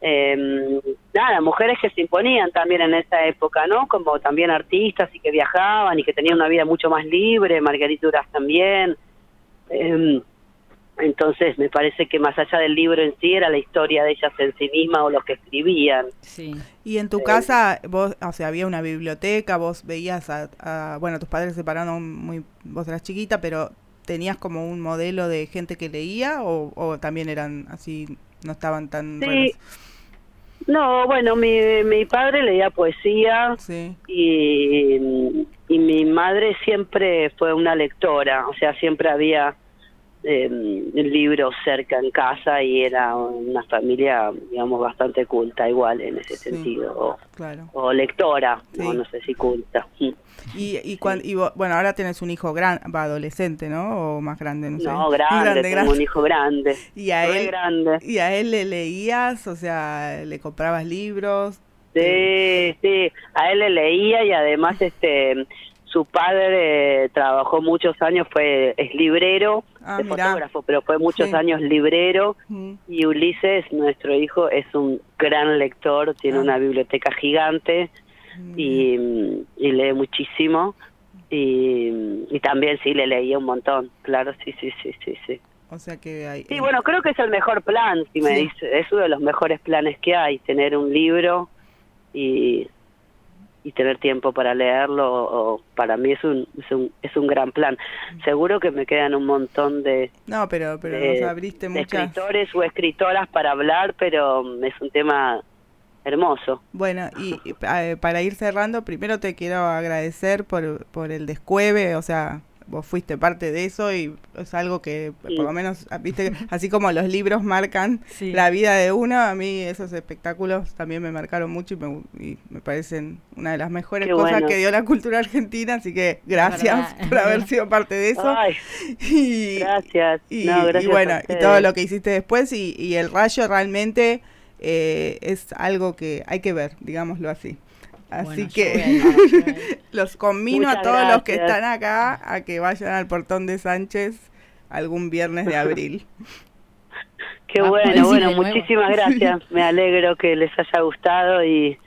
eh, nada, mujeres que se imponían también en esa época, ¿no? Como también artistas y que viajaban y que tenían una vida mucho más libre, Margarita Duras también. Eh, entonces me parece que más allá del libro en sí era la historia de ellas en sí misma o lo que escribían. Sí. Y en tu casa, vos, o sea, había una biblioteca, vos veías a, a- bueno, tus padres se separaron muy, vos eras chiquita, pero ¿tenías como un modelo de gente que leía o, o también eran así, no estaban tan... Sí. buenos? No, bueno, mi, mi padre leía poesía Sí, y, y mi madre siempre fue una lectora, o sea, siempre había eh, libros cerca en casa y era una familia, digamos, bastante culta igual en ese Sí. sentido, o, claro. o lectora, Sí. o no sé si culta. Mm. Y, y, cuan- y vos- bueno, ahora tenés un hijo gran, va adolescente, ¿no? O más grande, no sé. No, grande, tengo un hijo grande, Y a él, grande. y a él le leías, o sea, le comprabas libros. Sí, sí, a él le leía y además este su padre trabajó muchos años, fue es librero, Ah, es mirá. fotógrafo, pero fue muchos Sí. años librero Mm, y Ulises, nuestro hijo, es un gran lector, tiene Ah. una biblioteca gigante mm, y, y lee muchísimo y, y también sí le leía un montón, claro, sí, sí, sí, sí, sí. O sea que hay... Sí, bueno, creo que es el mejor plan, si me Sí. dice, es uno de los mejores planes que hay, tener un libro y, y tener tiempo para leerlo, o para mí es un, es un, es un gran plan. Seguro que me quedan un montón de, No, pero, pero de- nos abriste de escritores o escritoras para hablar, pero es un tema hermoso. Bueno, y, y, eh, para ir cerrando, primero te quiero agradecer por, por el descueve, o sea, vos fuiste parte de eso y es algo que Sí. por lo menos, ah, viste, así como los libros marcan Sí. la vida de uno, a mí esos espectáculos también me marcaron mucho y me, y me parecen una de las mejores Qué cosas bueno. que dio la cultura argentina, así que gracias por haber sido parte de eso. Ay, y, gracias. y, No, gracias y bueno, y todo lo que hiciste después y, y el rayo realmente eh, es algo que hay que ver, digámoslo así. Así Bueno, que a los conmino a todos los que están acá a que vayan al portón de Sánchez algún viernes de abril. Qué Ah, bueno, ir bueno, muchísimas gracias. Me alegro que les haya gustado y,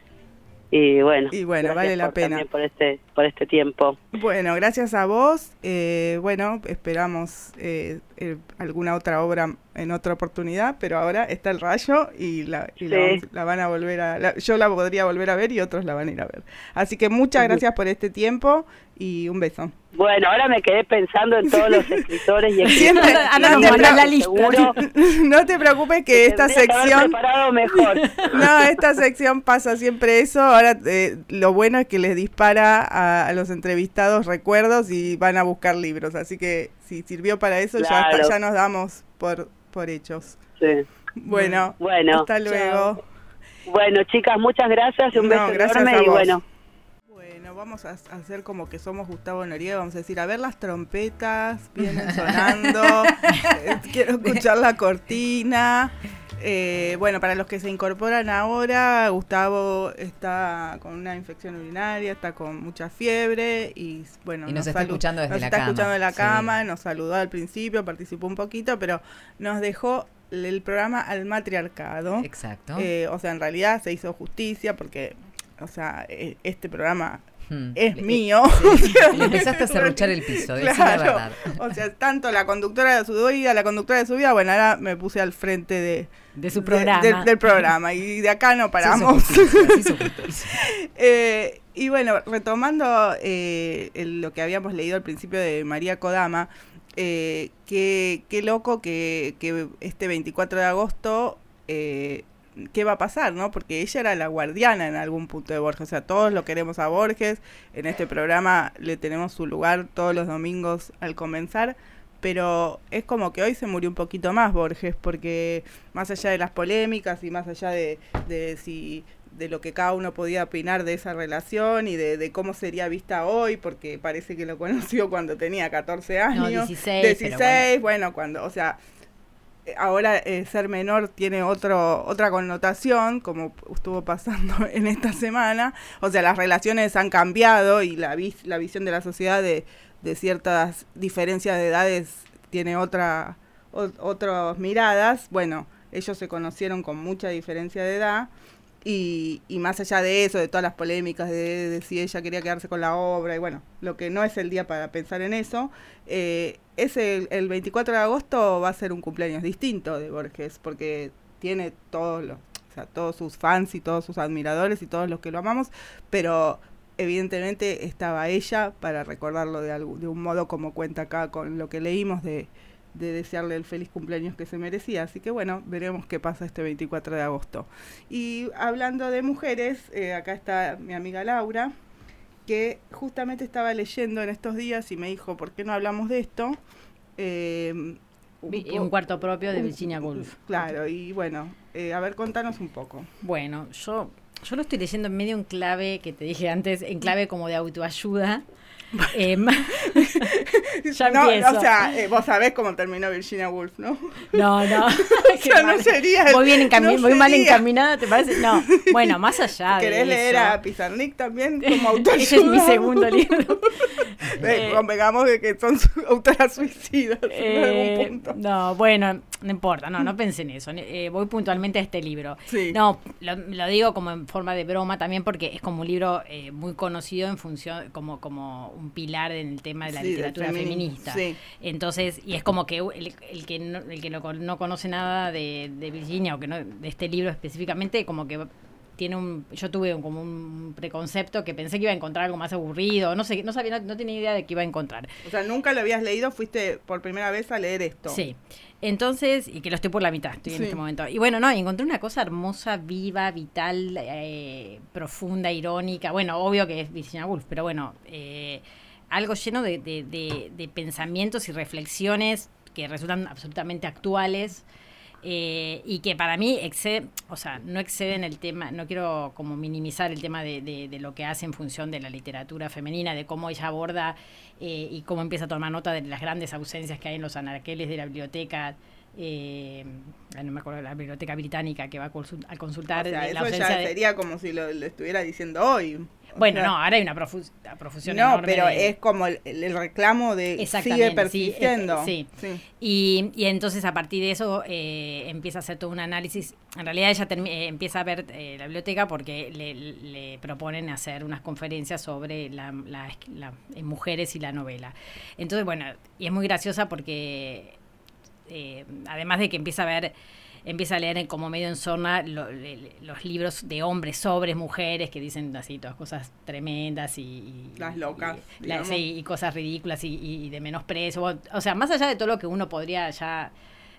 y bueno. Y bueno, vale la por- pena. también por este, por este tiempo. Bueno, gracias a vos. eh, bueno, esperamos eh, eh, alguna otra obra en otra oportunidad, pero ahora está el rayo y la, y la Sí. vamos- la van a volver a... la- yo la podría volver a ver y otros la van a ir a ver. Así que muchas gracias por este tiempo y un beso. Bueno, ahora me quedé pensando en todos los escritores y nos Seguro, mandás la lista. no te preocupes que esta que sección mejor. No, esta sección pasa siempre eso. Ahora eh, lo bueno es que les dispara a, a los entrevistados recuerdos y van a buscar libros. Así que si sirvió para eso, ya, está- ya nos damos por, por hechos. Sí. Bueno, Bueno, hasta luego. Bueno, chicas, muchas gracias. Un No, beso gracias enorme a y vos. bueno. Bueno, vamos a hacer como que somos Gustavo Noriega, vamos a decir, a ver las trompetas, vienen sonando, eh, quiero escuchar la cortina. Eh, bueno, para los que se incorporan ahora, Gustavo está con una infección urinaria, está con mucha fiebre y bueno, Y nos está escuchando desde nos la está cama, escuchando de la sí. cama, nos saludó al principio, participó un poquito, pero nos dejó el programa al matriarcado. Exacto. Eh, o sea, en realidad se hizo justicia porque, o sea, e- este programa Hmm. es Le- mío. sí, le empezaste a serruchar el piso, la Claro. verdad. O sea, tanto la conductora de su vida, la conductora de su vida, bueno, ahora me puse al frente de, De su de- programa. del- programa y de acá no paramos. justicia. Eh, y bueno, retomando eh, el- lo que habíamos leído al principio de María Kodama, eh, qué, qué loco que, que este 24 de agosto, ¿qué va a pasar? no Porque ella era la guardiana en algún punto de Borges, o sea, todos lo queremos a Borges, en este programa le tenemos su lugar todos los domingos al comenzar. Pero es como que hoy se murió un poquito más Borges, porque más allá de las polémicas y más allá de, de si de lo que cada uno podía opinar de esa relación y de, de cómo sería vista hoy, porque parece que lo conoció cuando tenía 14 años. 16, 16, pero bueno. cuando, o sea, ahora eh, ser menor tiene otro otra connotación, como estuvo pasando en esta semana. O sea, las relaciones han cambiado y la, vis- la visión de la sociedad de, de ciertas diferencias de edades tiene otra otras miradas. Bueno, ellos se conocieron con mucha diferencia de edad. Y, y más allá de eso, de todas las polémicas de, si ella quería quedarse con la obra, y bueno, lo que no es el día para pensar en eso, eh, ese, el, el 24 de agosto va a ser un cumpleaños distinto de Borges, porque tiene todos los, o sea, todos sus fans y todos sus admiradores y todos los que lo amamos, pero evidentemente estaba ella para recordarlo de, algún, de un modo como cuenta acá con lo que leímos de, de desearle el feliz cumpleaños que se merecía. Así que bueno, veremos qué pasa este 24 de agosto. Y hablando de mujeres, eh, acá está mi amiga Laura, que justamente estaba leyendo en estos días y me dijo, ¿por qué no hablamos de esto? Eh, un cuarto propio de un- Virginia Woolf. Claro, y bueno, eh, a ver, contanos un poco. Bueno, yo, yo lo estoy leyendo en medio en clave, que te dije antes, en clave como de autoayuda. Ya no, empiezo. o sea, eh, vos sabés cómo terminó Virginia Woolf, ¿no? No, no. Sea, no sería Voy bien encami- no voy mal encaminada, ¿te parece? No. Bueno, más allá de ¿Querés leer eso. a Pizarnik también como autoayuda? Ese es mi segundo libro. Eh, Eh, convengamos de que son autoras suicidas en Eh, algún punto. no, bueno, no importa, no, no pensé en eso. Eh, voy puntualmente a este libro. Sí. No, lo, lo digo como en forma de broma también porque es como un libro eh, muy conocido en función, como, como un pilar en el tema de la Sí, literatura feminista. sí. Entonces, y es como que el, el que no, el que no, no conoce nada de, de Virginia o que no, de este libro específicamente, como que tiene un, yo tuve un- como un preconcepto que pensé que iba a encontrar algo más aburrido, no sé, no sabía, no, no tenía idea de qué iba a encontrar. O sea, nunca lo habías leído, fuiste por primera vez a leer esto. Sí. Entonces, y que lo estoy por la mitad, estoy en este momento. Y bueno, no, encontré una cosa hermosa, viva, vital, eh, profunda, irónica. Bueno, obvio que es Virginia Woolf, pero bueno, eh, algo lleno de, de- de- de pensamientos y reflexiones que resultan absolutamente actuales. Eh, y que para mí excede, o sea, no exceden el tema, no quiero como minimizar el tema de, de- de lo que hace en función de la literatura femenina, de cómo ella aborda eh, y cómo empieza a tomar nota de las grandes ausencias que hay en los anaqueles de la biblioteca, eh, no me acuerdo, la biblioteca británica que va a, consul- a O consultar sea, la eso ya de- sería como si lo, lo estuviera diciendo hoy. O Bueno, sea, no, ahora hay una profu- una profusión No, enorme pero de- es como el, el reclamo de sigue sí, persistiendo. eh, sí. Y, y entonces a partir de eso eh, empieza a hacer todo un análisis. En realidad ella eh, empieza a ver la biblioteca porque le, le proponen hacer unas conferencias sobre la, la- la- mujeres y la novela. Entonces, bueno, y es muy graciosa porque eh, además de que empieza a ver empieza a leer en- como medio en zona lo- le- los libros de hombres sobre mujeres que dicen así todas cosas tremendas y... y- Las locas, y- la- digamos. sí, y cosas ridículas y de menosprecio. O- O sea, más allá de todo lo que uno podría ya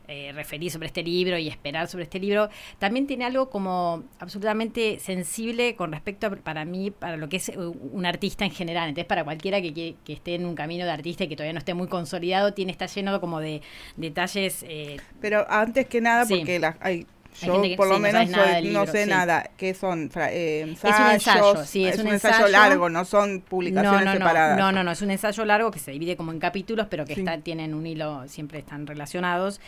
eh, referir sobre este libro y esperar sobre este libro, también tiene algo como absolutamente sensible con respecto a, para mí, para lo que es eh, un artista en general. Entonces, para cualquiera que, que, que esté en un camino de artista y que todavía no esté muy consolidado, tiene está lleno como de detalles eh, Pero antes que nada, Sí. porque las, hay, Hay yo gente que por sí, lo no menos nada no sé sí. nada, que son fra- eh, un ensayos, ensayo, sí, es un ensayo. largo, no son publicaciones no, no, separadas. no, no, no, es un ensayo largo que se divide como en capítulos, pero que Sí. está, tienen un hilo, siempre están relacionados.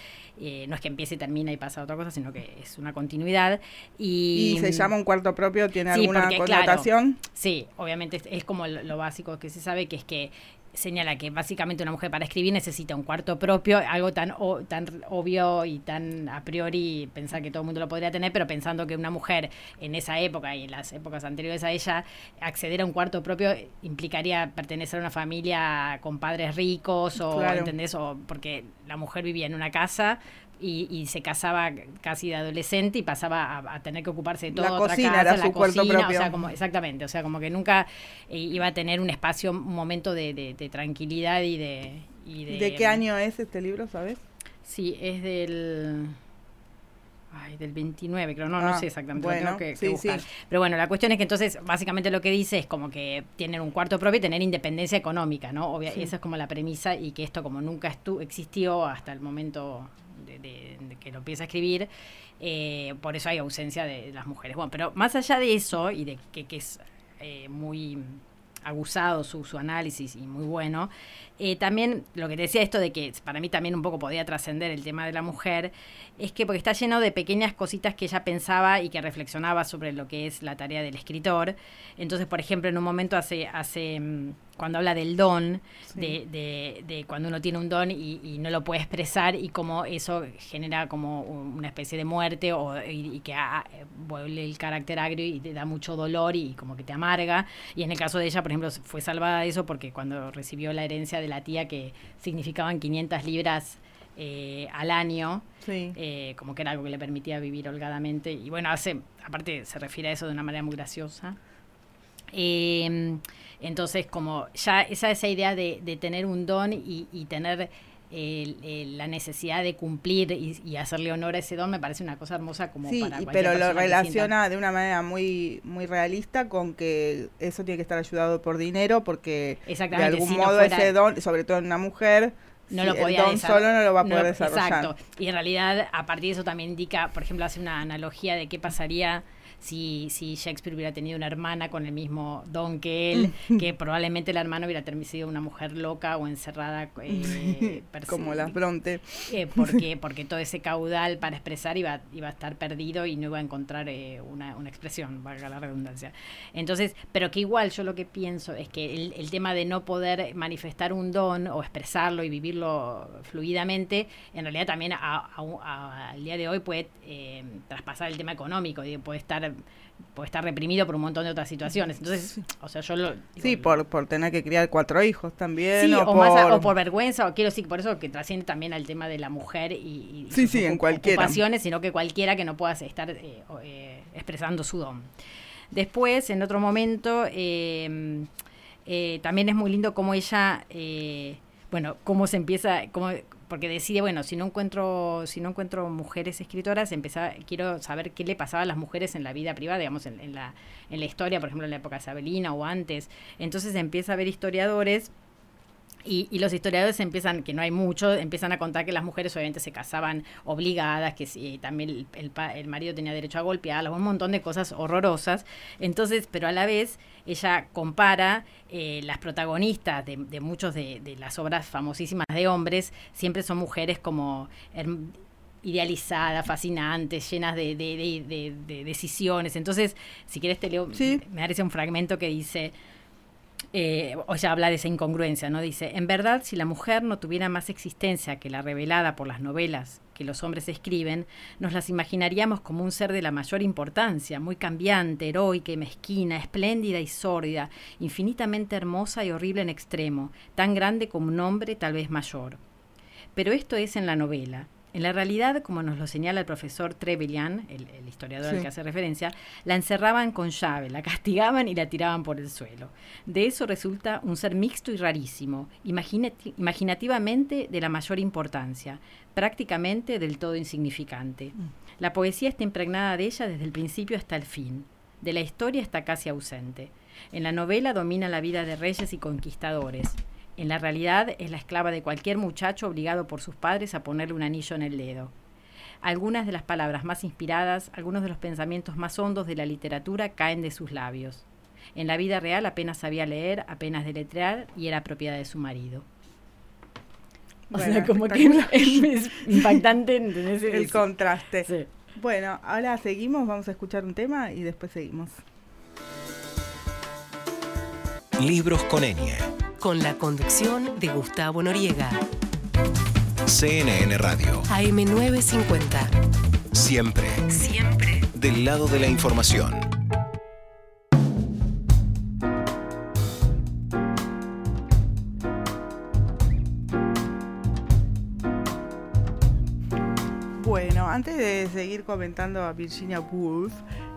Eh, no es que empiece y termina y pasa otra cosa, sino que es una continuidad. Y, Y se llama un cuarto propio, ¿tiene alguna porque, claro, connotación? Sí, obviamente es, es como lo, lo básico que se sabe, que es que señala que básicamente una mujer para escribir necesita un cuarto propio, algo tan, o- tan obvio y tan a priori pensar que todo el mundo lo podría tener, pero pensando que una mujer en esa época y en las épocas anteriores a ella, acceder a un cuarto propio implicaría pertenecer a una familia con padres ricos o, Claro. ¿entendés? O porque la mujer vivía en una casa y, y se casaba casi de adolescente y pasaba a, a tener que ocuparse de La todo, otra cocina casa, era la su cocina, propio. o sea, como exactamente, o sea, como que nunca eh, iba a tener un espacio, un momento de, de- de tranquilidad y de, y de ¿De qué año es este libro, sabes? Sí, es del Ay, del 29, creo, no, no Ah, sé exactamente, bueno, lo tengo que, que sí, buscar. sí. Pero bueno, la cuestión es que entonces, básicamente lo que dice es como que tener un cuarto propio y tener independencia económica, ¿no? Obvia- Sí. Esa es como la premisa y que esto como nunca estu- existió hasta el momento de, que lo empieza a escribir, eh, por eso hay ausencia de las mujeres. Bueno, pero más allá de eso y de que, que es eh, muy aguzado su, su análisis y muy bueno, eh, también lo que te decía esto de que para mí también un poco podía trascender el tema de la mujer, es que porque está lleno de pequeñas cositas que ella pensaba y que reflexionaba sobre lo que es la tarea del escritor. Entonces, por ejemplo, en un momento hace, hace mm, cuando habla del don, Sí. de, de- de cuando uno tiene un don y, y no lo puede expresar y cómo eso genera como un- una especie de muerte o, y, y que ah, eh, vuelve el carácter agrio y te da mucho dolor y como que te amarga. Y en el caso de ella, por ejemplo, fue salvada de eso porque cuando recibió la herencia de la tía que significaban 500 libras eh, al año, Sí. eh, como que era algo que le permitía vivir holgadamente. Y bueno, hace, aparte se refiere a eso de una manera muy graciosa. Eh, entonces, como ya esa, esa idea de, de tener un don y, y tener el- el- la necesidad de cumplir y, y hacerle honor a ese don me parece una cosa hermosa como Sí, para pero lo relaciona de una manera muy muy realista con que eso tiene que estar ayudado por dinero porque de algún si no modo fuera- ese don, sobre todo en una mujer, no lo podía el don solo no lo va a poder desarrollar. Exacto. Y en realidad, a partir de eso también indica, por ejemplo, hace una analogía de qué pasaría si, si Shakespeare hubiera tenido una hermana con el mismo don que él, que probablemente la hermana hubiera sido una mujer loca o encerrada. eh, como las Bronte. eh, porque, porque todo ese caudal para expresar iba, iba a estar perdido y no iba a encontrar eh, una, una expresión, valga la redundancia. Entonces, pero que igual yo lo que pienso es que el, el tema de no poder manifestar un don o expresarlo y vivirlo fluidamente, en realidad también a- a a- al día de hoy puede eh, traspasar el tema económico, puede estar puede estar reprimido por un montón de otras situaciones. Entonces, o sea, yo lo... Sí, por, por tener que criar cuatro hijos también. Sí, o, o, por, más a- o por vergüenza, o quiero decir, por eso que trasciende también al tema de la mujer y, y Sí, sus sí, en cualquiera. ocupaciones, sino que cualquiera que no pueda estar eh, eh, expresando su don. Después, en otro momento, eh, eh, también es muy lindo cómo ella, bueno, cómo se empieza, cómo, porque decide, bueno, si no encuentro, si no encuentro mujeres escritoras, empezar, quiero saber qué le pasaba a las mujeres en la vida privada, digamos, en, en la, en la historia, por ejemplo, en la época sabelina o antes. Entonces empieza a ver historiadores y, y los historiadores empiezan, que no hay mucho, empiezan a contar que las mujeres obviamente se casaban obligadas, que sí, también el, el el marido tenía derecho a golpearlas, un montón de cosas horrorosas. Entonces, pero a la vez ella compara eh, las protagonistas de, de muchos de, de las obras famosísimas de hombres, siempre son mujeres como idealizadas, fascinantes, llenas de, de- de- de- de decisiones. Entonces, si quieres te leo, Sí. me parece un fragmento que dice, eh, o habla de esa incongruencia, ¿no? Dice, en verdad, si la mujer no tuviera más existencia que la revelada por las novelas que los hombres escriben, nos las imaginaríamos como un ser de la mayor importancia, muy cambiante, heroica y mezquina, espléndida y sórdida, infinitamente hermosa y horrible en extremo, tan grande como un hombre tal vez mayor. Pero esto es en la novela. En la realidad, como nos lo señala el profesor Trevelyan, el, el historiador al que hace referencia, la encerraban con llave, la castigaban y la tiraban por el suelo. De eso resulta un ser mixto y rarísimo, imaginati- imaginativamente de la mayor importancia, prácticamente del todo insignificante. La poesía está impregnada de ella desde el principio hasta el fin. De la historia está casi ausente. En la novela domina la vida de reyes y conquistadores. En la realidad es la esclava de cualquier muchacho obligado por sus padres a ponerle un anillo en el dedo. Algunas de las palabras más inspiradas, algunos de los pensamientos más hondos de la literatura caen de sus labios. En la vida real apenas sabía leer, apenas deletrear y era propiedad de su marido. O Bueno, sea, como que es impactante, ¿entendés? El contraste. sí. Bueno, ahora seguimos, vamos a escuchar un tema y después seguimos. Libros con Enie. Con la conducción de Gustavo Noriega. CNN Radio. AM950. Siempre Siempre. del lado de la información. Bueno, antes de seguir comentando a Virginia Woolf,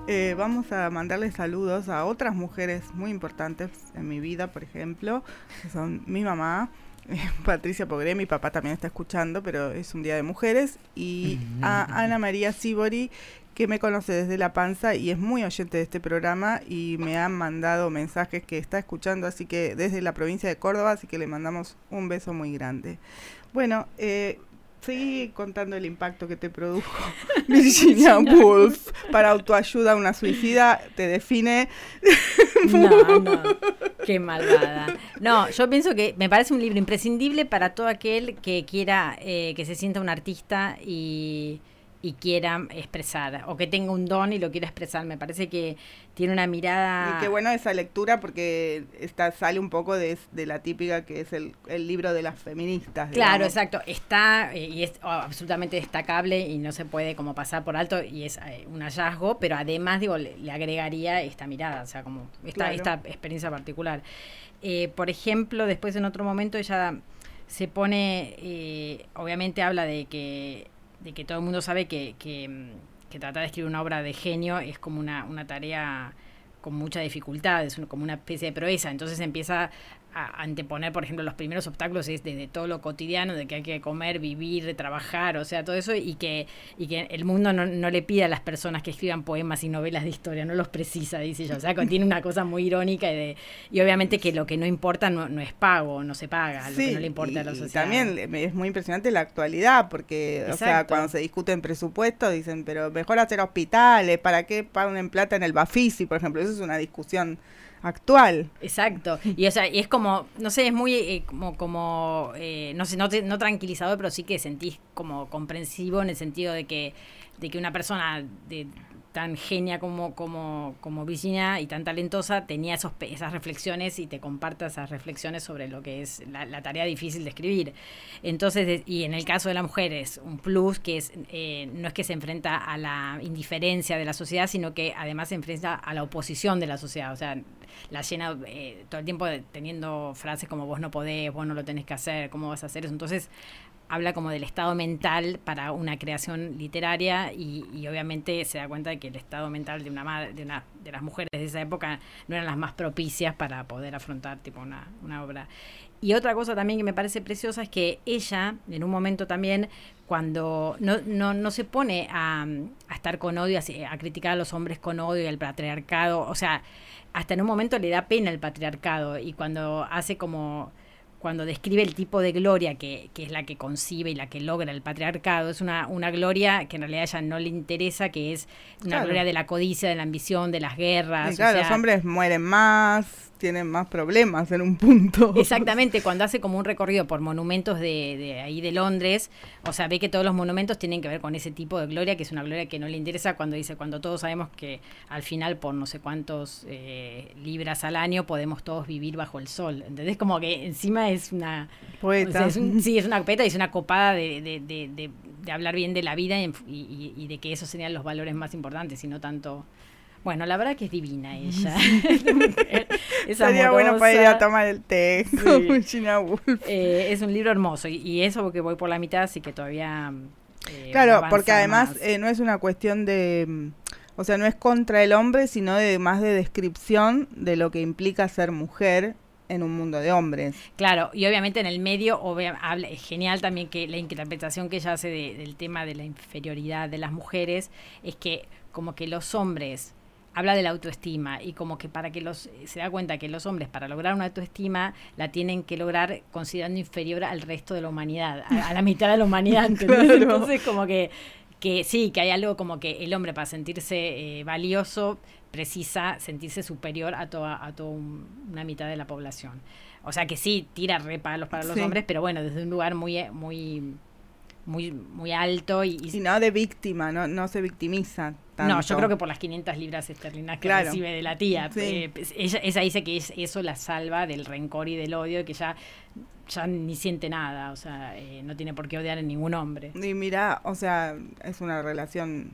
eh, vamos a mandarle saludos a otras mujeres muy importantes en mi vida, por ejemplo, que son mi mamá, eh, Patricia Pogré, mi papá también está escuchando, pero es un día de mujeres, y a Ana María Sibori, que me conoce desde La Panza y es muy oyente de este programa y me han mandado mensajes que está escuchando, así que desde la provincia de Córdoba, así que le mandamos un beso muy grande. Bueno, eh, seguí contando el impacto que te produjo Virginia Woolf para autoayuda, una suicida, te define. No, no, qué malvada. No, yo pienso que me parece un libro imprescindible para todo aquel que quiera, eh, que se sienta un artista y, y quiera expresar, o que tenga un don y lo quiera expresar. Me parece que tiene una mirada... Y qué bueno esa lectura porque está, sale un poco de, de la típica que es el, el libro de las feministas. Claro, digamos. exacto. Está eh, y es oh, absolutamente destacable y no se puede como pasar por alto y es eh, un hallazgo, pero además digo le, le agregaría esta mirada, o sea, como esta, Claro. esta experiencia particular. Eh, por ejemplo, después en otro momento ella se pone, eh, obviamente habla de que de que todo el mundo sabe que, que, mm, que tratar de escribir una obra de genio es como una, una tarea con mucha dificultad, es como una especie de proeza. Entonces empieza a anteponer, por ejemplo, los primeros obstáculos es desde todo lo cotidiano, de que hay que comer, vivir, trabajar, o sea, todo eso, y que, y que el mundo no, no le pide a las personas que escriban poemas y novelas de historia, no los precisa, dice ella. O sea, contiene una cosa muy irónica y, de, y obviamente que lo que no importa no, no es pago, no se paga, lo que no le importa a la sociedad. también es muy impresionante la actualidad, porque, o sea, cuando se discuten presupuestos, dicen, pero mejor hacer hospitales, ¿para qué pagan plata en el Bafisi, por ejemplo? Eso es una discusión actual. Exacto. Y o sea, y es como, no sé, es muy eh, como, como eh, no sé, no, te- no tranquilizador, pero sí que sentís como comprensivo en el sentido de que, de que una persona de tan genia como, como, como Virginia y tan talentosa tenía esos, esas reflexiones y te comparta esas reflexiones sobre lo que es la, la tarea difícil de escribir. Entonces, y en el caso de la mujer es un plus que es eh, no es que se enfrenta a la indiferencia de la sociedad, sino que además se enfrenta a la oposición de la sociedad. O sea, la llena eh, todo el tiempo de- teniendo frases como vos no podés, vos no lo tenés que hacer, cómo vas a hacer eso. Entonces, habla como del estado mental para una creación literaria y, obviamente se da cuenta de que el estado mental de una, de una de las mujeres de esa época no eran las más propicias para poder afrontar tipo una, una obra. Y otra cosa también que me parece preciosa es que ella, en un momento también, cuando no, no, no se pone a, a estar con odio, a criticar a los hombres con odio y al patriarcado, o sea, hasta en un momento le da pena el patriarcado y cuando hace como cuando describe el tipo de gloria que, que es la que concibe y la que logra el patriarcado, es una, una gloria que en realidad a ella no le interesa, que es una Claro. gloria de la codicia, de la ambición, de las guerras. Y o claro, sea, los hombres mueren más, tienen más problemas en un punto. Exactamente, cuando hace como un recorrido por monumentos de, de ahí de Londres, o sea, ve que todos los monumentos tienen que ver con ese tipo de gloria, que es una gloria que no le interesa cuando dice, cuando todos sabemos que al final por no sé cuántos eh, libras al año podemos todos vivir bajo el sol. ¿Entendés? Como que encima es una... Poeta. o sea, es un- sí, es una poeta y es una copada de, de- de- de- de hablar bien de la vida y, y- y de que esos serían los valores más importantes y no tanto... Bueno, la verdad que es divina ella. es Sería bueno para ir a tomar el té con Virginia Woolf. Eh, es un libro hermoso y, y eso porque voy por la mitad, así que todavía eh, Claro, porque además más. eh, no es una cuestión de, mm, o sea, no es contra el hombre, sino de más de descripción de lo que implica ser mujer en un mundo de hombres. Claro, y obviamente en el medio obvia- habla, es genial también que la interpretación que ella hace de- del tema de la inferioridad de las mujeres es que como que los hombres habla de la autoestima y como que para que los se da cuenta que los hombres para lograr una autoestima la tienen que lograr considerando inferior al resto de la humanidad, a, a la mitad de la humanidad. Claro. Entonces como que que sí, que hay algo como que el hombre para sentirse eh, valioso precisa sentirse superior a toda, a toda un- una mitad de la población. O sea que sí, tira repalos para los Sí. hombres, pero bueno, desde un lugar muy, eh, muy, muy, muy alto y, y- Y no de víctima, no, no se victimiza tanto. no, yo creo que por las 500 libras esterlinas que Claro. recibe de la tía. Sí. eh, pues, ella, ella dice que es- eso la salva del rencor y del odio, que ya, ya ni siente nada, o sea, eh, no tiene por qué odiar a ningún hombre. Y mira, o sea, es una relación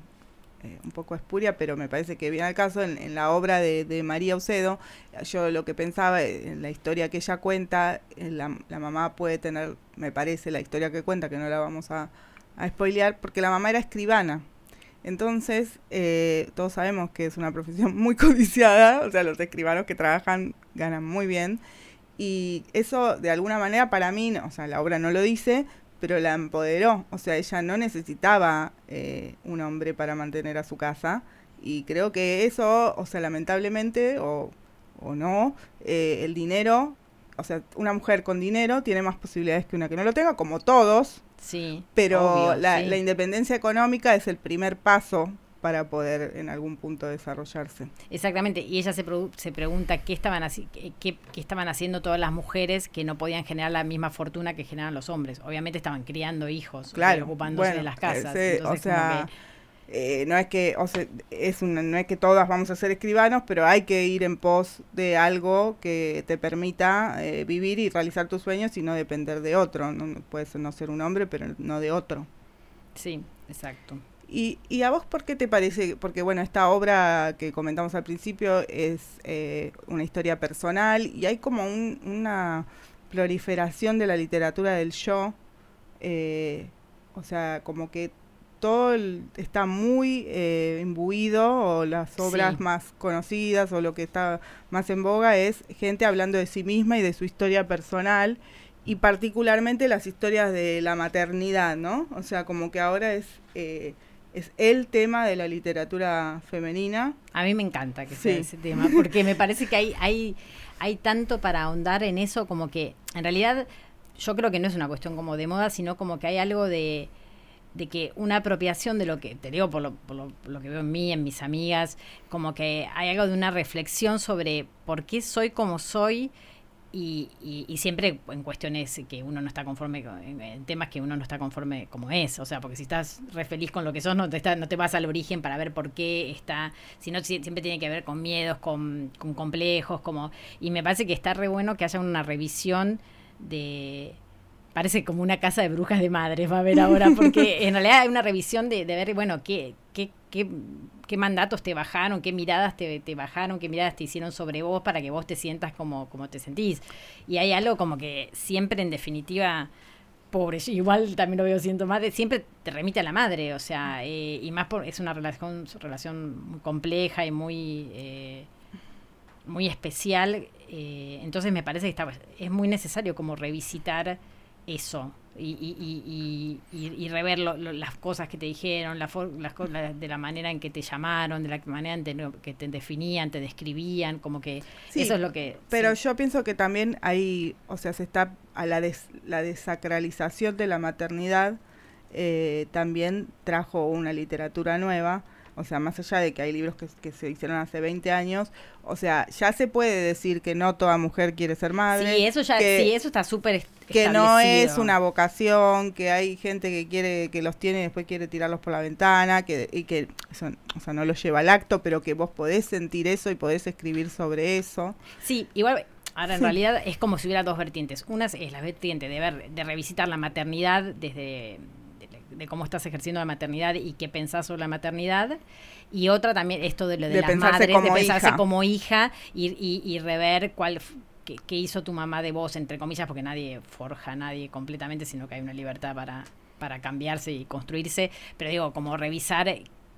eh, un poco espuria, pero me parece que viene al caso en, la obra de, de María Ucedo. Yo lo que pensaba eh, en la historia que ella cuenta, eh, la, la mamá puede tener, me parece, la historia que cuenta, que no la vamos a, a spoilear, porque la mamá era escribana. Entonces, eh, todos sabemos que es una profesión muy codiciada, o sea, los escribanos que trabajan ganan muy bien. Y eso, de alguna manera, para mí, no- o sea, la obra no lo dice, pero la empoderó. O sea, ella no necesitaba eh, un hombre para mantener a su casa. Y creo que eso, o sea, lamentablemente, o, o no, eh, el dinero, o sea, una mujer con dinero tiene más posibilidades que una que no lo tenga, como todos, Sí. pero obvio, la, sí. la independencia económica es el primer paso para poder en algún punto desarrollarse. Exactamente, y ella se, se pregunta qué estaban, qué, qué- qué estaban haciendo todas las mujeres que no podían generar la misma fortuna que generan los hombres. Obviamente estaban criando hijos, Claro, ocupándose de las casas. ese- Entonces, o sea, que- eh, no es que, o sea, es una, no es que todas vamos a ser escribanos, pero hay que ir en pos de algo que te permita eh, vivir y realizar tus sueños y no depender de otro. No, no puedes no ser un hombre, pero no de otro. sí, exacto. ¿Y, ¿Y a vos por qué te parece? Porque bueno, esta obra que comentamos al principio es eh, una historia personal y hay como un- una proliferación de la literatura del yo, eh, o sea, como que todo el- está muy eh, imbuido o las obras Sí. más conocidas o lo que está más en boga es gente hablando de sí misma y de su historia personal y particularmente las historias de la maternidad, ¿no? O sea, como que ahora es, eh, es el tema de la literatura femenina. A mí me encanta que sea Sí. ese tema, porque me parece que hay, hay, hay tanto para ahondar en eso, como que en realidad yo creo que no es una cuestión como de moda, sino como que hay algo de, de que una apropiación de lo que, te digo por lo, por lo, lo que veo en mí, en mis amigas, como que hay algo de una reflexión sobre por qué soy como soy y, y, y siempre en cuestiones que uno no está conforme, con- en, temas que uno no está conforme como es, o sea, porque si estás re feliz con lo que sos, no te, está- no te vas al origen para ver por qué está, sino si- siempre tiene que ver con miedos, con, con complejos, como, y me parece que está re bueno que haya una revisión de parece como una casa de brujas de madres va a haber ahora, porque en realidad hay una revisión de, de ver, bueno, qué, qué, mandatos te bajaron, qué miradas te, bajaron, qué miradas te hicieron sobre vos para que vos te sientas como, como te sentís. Y hay algo como que siempre, en definitiva, pobre, igual también lo veo siento madre, siempre te remite a la madre, o sea, eh, y más por, es una relación, relación muy compleja y muy... eh, muy especial, eh, entonces me parece que es muy necesario como revisitar eso y, y, y, y, rever lo- lo- las cosas que te dijeron, la las co- la- de la manera en que te llamaron, de la manera en te- que te definían, te describían, como que Sí, eso es lo que... Pero sí. yo pienso que también hay, o sea, se está a la, des- la desacralización de la maternidad, eh, también trajo una literatura nueva, o sea, más allá de que hay libros que, que se hicieron hace 20 años, o sea, ya se puede decir que no toda mujer quiere ser madre. Sí, eso ya, que, sí, eso está súper que no es una vocación, que hay gente que quiere, que los tiene y después quiere tirarlos por la ventana, que, y que eso, o sea, no los lleva al acto, pero que vos podés sentir eso y podés escribir sobre eso. Sí, igual, ahora en Sí. realidad es como si hubiera dos vertientes. Una es la vertiente de ver, de revisitar la maternidad desde de, cómo estás ejerciendo la maternidad y qué pensás sobre la maternidad. Y otra también esto de lo de, De las madres, de pensarse hija. como hija y, y- y rever cuál qué, qué hizo tu mamá de vos, entre comillas, porque nadie forja a nadie completamente, sino que hay una libertad para para cambiarse y construirse, pero digo, como revisar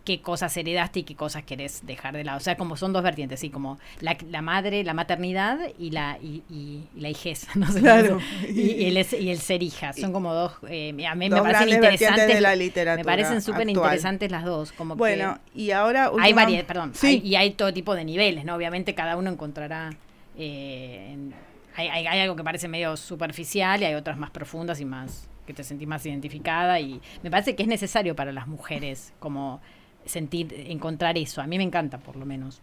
qué cosas heredaste y qué cosas querés dejar de lado. O sea, como son dos vertientes, sí, como la, la madre, la maternidad y la, y, y- y la hijez, no sé. Claro. Y, y el, y el ser hija. Son como dos, eh, a mí me parecen interesantes. de la Me literatura parecen súper interesantes las dos. Como Bueno, que y ahora... hay última- variedad, perdón, Sí. hay- y hay todo tipo de niveles, ¿no? Obviamente cada uno encontrará... eh, en- hay, hay- hay algo que parece medio superficial y hay otras más profundas y más que te sentís más identificada y me parece que es necesario para las mujeres como sentir, encontrar eso. A mí me encanta, por lo menos.